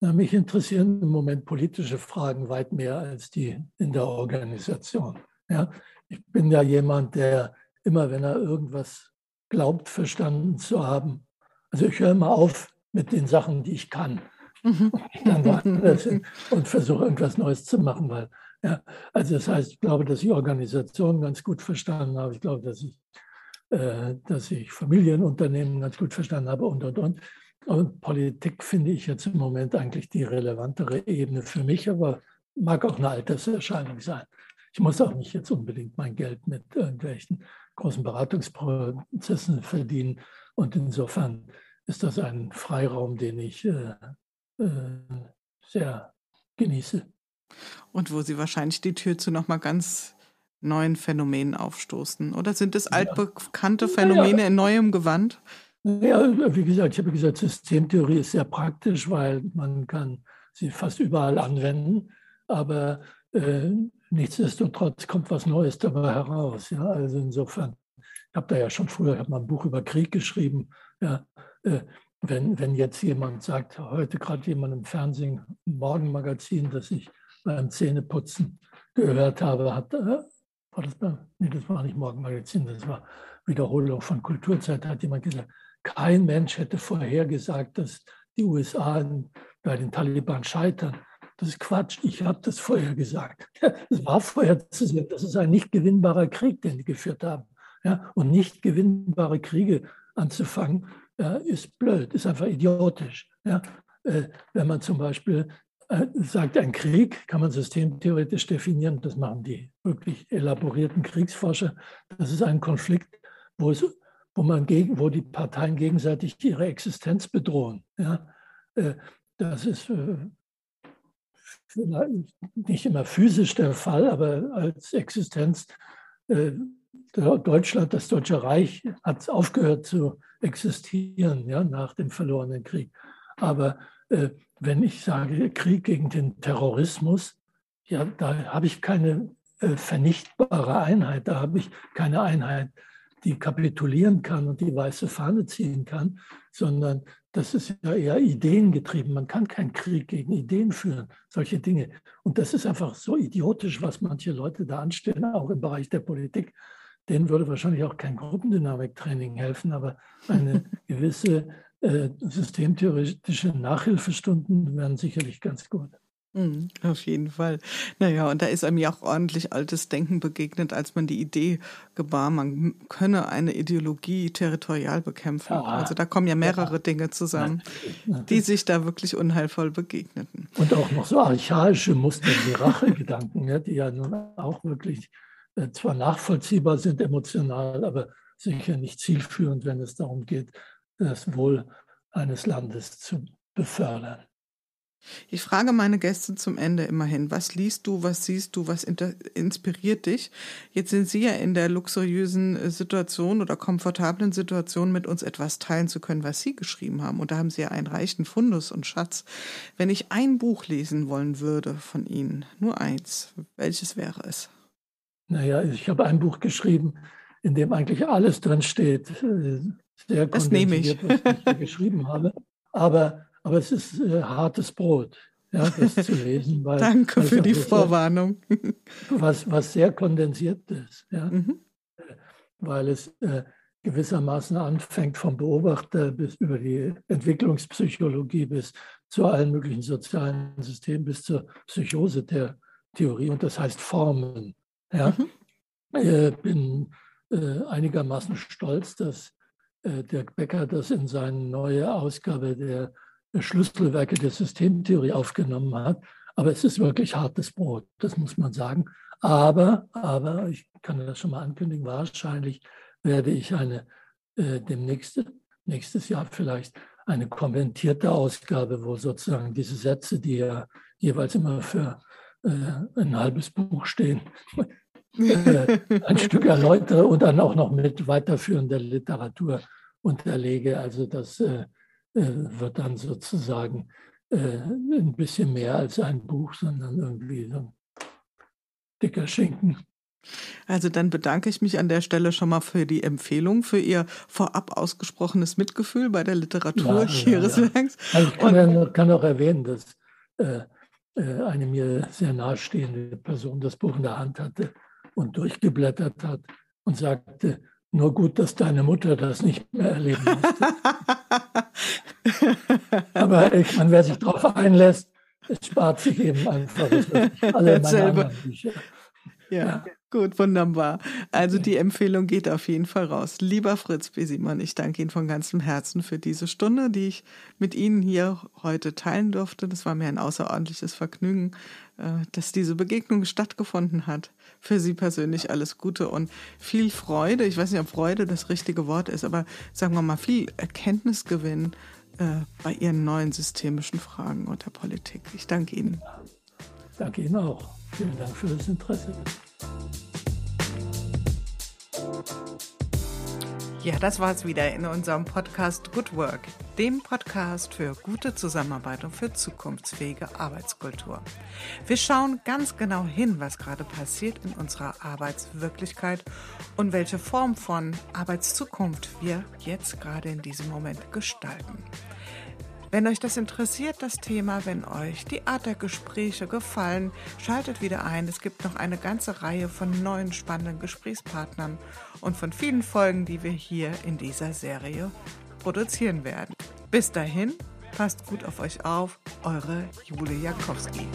Na, mich interessieren im Moment politische Fragen weit mehr als die in der Organisation. Ja, ich bin ja jemand, der immer, wenn er irgendwas glaubt, verstanden zu haben, also ich höre mal auf mit den Sachen, die ich kann. Und versuche irgendwas Neues zu machen, weil ja, also das heißt, ich glaube, dass ich Organisationen ganz gut verstanden habe. Ich glaube, dass ich dass ich Familienunternehmen ganz gut verstanden habe und, und, und. Und Politik finde ich jetzt im Moment eigentlich die relevantere Ebene für mich, aber mag auch eine Alterserscheinung sein. Ich muss auch nicht jetzt unbedingt mein Geld mit irgendwelchen großen Beratungsprozessen verdienen. Und insofern ist das ein Freiraum, den ich äh, äh, sehr genieße. Und wo Sie wahrscheinlich die Tür zu nochmal ganz neuen Phänomenen aufstoßen? Oder sind es altbekannte Phänomene ja. in neuem Gewand? Ja, wie gesagt, ich habe gesagt, Systemtheorie ist sehr praktisch, weil man kann sie fast überall anwenden, aber äh, nichtsdestotrotz kommt was Neues dabei heraus. Ja? Also insofern, ich habe da ja schon früher, ich habe mal ein Buch über Krieg geschrieben. Ja? Äh, wenn, wenn jetzt jemand sagt, heute gerade jemand im Fernsehen, im Morgenmagazin, das ich beim Zähneputzen gehört habe, hat, äh, war das, nee, das war nicht Morgenmagazin, das war Wiederholung von Kulturzeit, da hat jemand gesagt, kein Mensch hätte vorhergesagt, dass die USA bei den Taliban scheitern. Das ist Quatsch, ich habe das vorher gesagt. Es war vorher zu sehen, das ist ein nicht gewinnbarer Krieg, den die geführt haben. Ja, und nicht gewinnbare Kriege anzufangen, ja, ist blöd, ist einfach idiotisch. Ja, äh, wenn man zum Beispiel sagt, ein Krieg kann man systemtheoretisch definieren, das machen die wirklich elaborierten Kriegsforscher, das ist ein Konflikt, wo, es, wo, man gegen, wo die Parteien gegenseitig ihre Existenz bedrohen. Ja? Äh, das ist äh, nicht immer physisch der Fall, aber als Existenz Deutschland, das Deutsche Reich hat aufgehört zu existieren ja, nach dem verlorenen Krieg. Aber äh, wenn ich sage Krieg gegen den Terrorismus, ja, da habe ich keine äh, vernichtbare Einheit, da habe ich keine Einheit, die kapitulieren kann und die weiße Fahne ziehen kann, sondern das ist ja eher ideengetrieben. Man kann keinen Krieg gegen Ideen führen, solche Dinge. Und das ist einfach so idiotisch, was manche Leute da anstellen, auch im Bereich der Politik. Denen würde wahrscheinlich auch kein Gruppendynamiktraining helfen, aber eine gewisse systemtheoretische Nachhilfestunden wären sicherlich ganz gut. Mhm, auf jeden Fall. Naja, und da ist einem ja auch ordentlich altes Denken begegnet, als man die Idee gebar, man könne eine Ideologie territorial bekämpfen. Ah, also da kommen ja mehrere ja, Dinge zusammen, die sich da wirklich unheilvoll begegneten. Und auch noch so archaische Muster wie Rachegedanken, ja, die ja nun auch wirklich äh, zwar nachvollziehbar sind emotional, aber sicher nicht zielführend, wenn es darum geht, das Wohl eines Landes zu befördern. Ich frage meine Gäste zum Ende immerhin, was liest du, was siehst du, was inspiriert dich? Jetzt sind Sie ja in der luxuriösen äh, Situation oder komfortablen Situation, mit uns etwas teilen zu können, was Sie geschrieben haben. Und da haben Sie ja einen reichen Fundus und Schatz. Wenn ich ein Buch lesen wollen würde von Ihnen, nur eins, welches wäre es? Naja, ich habe ein Buch geschrieben, in dem eigentlich alles drin steht. Sehr das nehme ich. was ich geschrieben habe. Aber aber es ist äh, hartes Brot, ja, das zu lesen. Weil, Danke für die Vorwarnung. Was, was sehr kondensiert ist, ja, mhm. weil es äh, gewissermaßen anfängt vom Beobachter bis über die Entwicklungspsychologie bis zu allen möglichen sozialen Systemen bis zur Psychose der Theorie und das heißt Formen. Ja. Mhm. Ich äh, bin äh, einigermaßen stolz, dass Dirk Becker das in seine neue Ausgabe der Schlüsselwerke der Systemtheorie aufgenommen hat. Aber es ist wirklich hartes Brot, das muss man sagen. Aber, aber ich kann das schon mal ankündigen, wahrscheinlich werde ich eine äh, demnächst, nächstes Jahr vielleicht eine kommentierte Ausgabe, wo sozusagen diese Sätze, die ja jeweils immer für äh, ein halbes Buch stehen, äh, ein Stück erläutere und dann auch noch mit weiterführender Literatur unterlege. Also das äh, äh, wird dann sozusagen äh, ein bisschen mehr als ein Buch, sondern irgendwie so ein dicker Schinken. Also dann bedanke ich mich an der Stelle schon mal für die Empfehlung, für Ihr vorab ausgesprochenes Mitgefühl bei der Literatur ja, Ihres ja, ja. Werks. Also ich kann, ja, kann, auch erwähnen, dass äh, äh, eine mir sehr nahestehende Person das Buch in der Hand hatte und durchgeblättert hat und sagte, nur gut, dass deine Mutter das nicht mehr erleben musste. Aber ich meine, wer sich darauf einlässt, es spart sich eben einfach. alle meine anderen Bücher. Ja, ja, gut, wunderbar. Also die Empfehlung geht auf jeden Fall raus. Lieber Fritz B. Simon, ich danke Ihnen von ganzem Herzen für diese Stunde, die ich mit Ihnen hier heute teilen durfte. Das war mir ein außerordentliches Vergnügen, äh, dass diese Begegnung stattgefunden hat. Für Sie persönlich alles Gute und viel Freude. Ich weiß nicht, ob Freude das richtige Wort ist, aber sagen wir mal viel Erkenntnisgewinn äh, bei Ihren neuen systemischen Fragen und der Politik. Ich danke Ihnen. Danke Ihnen auch. Vielen Dank für das Interesse. Ja, das war es wieder in unserem Podcast Good Work, dem Podcast für gute Zusammenarbeit und für zukunftsfähige Arbeitskultur. Wir schauen ganz genau hin, was gerade passiert in unserer Arbeitswirklichkeit und welche Form von Arbeitszukunft wir jetzt gerade in diesem Moment gestalten. Wenn euch das interessiert, das Thema, wenn euch die Art der Gespräche gefallen, schaltet wieder ein. Es gibt noch eine ganze Reihe von neuen spannenden Gesprächspartnern und von vielen Folgen, die wir hier in dieser Serie produzieren werden. Bis dahin, passt gut auf euch auf, eure Jule Jankowski.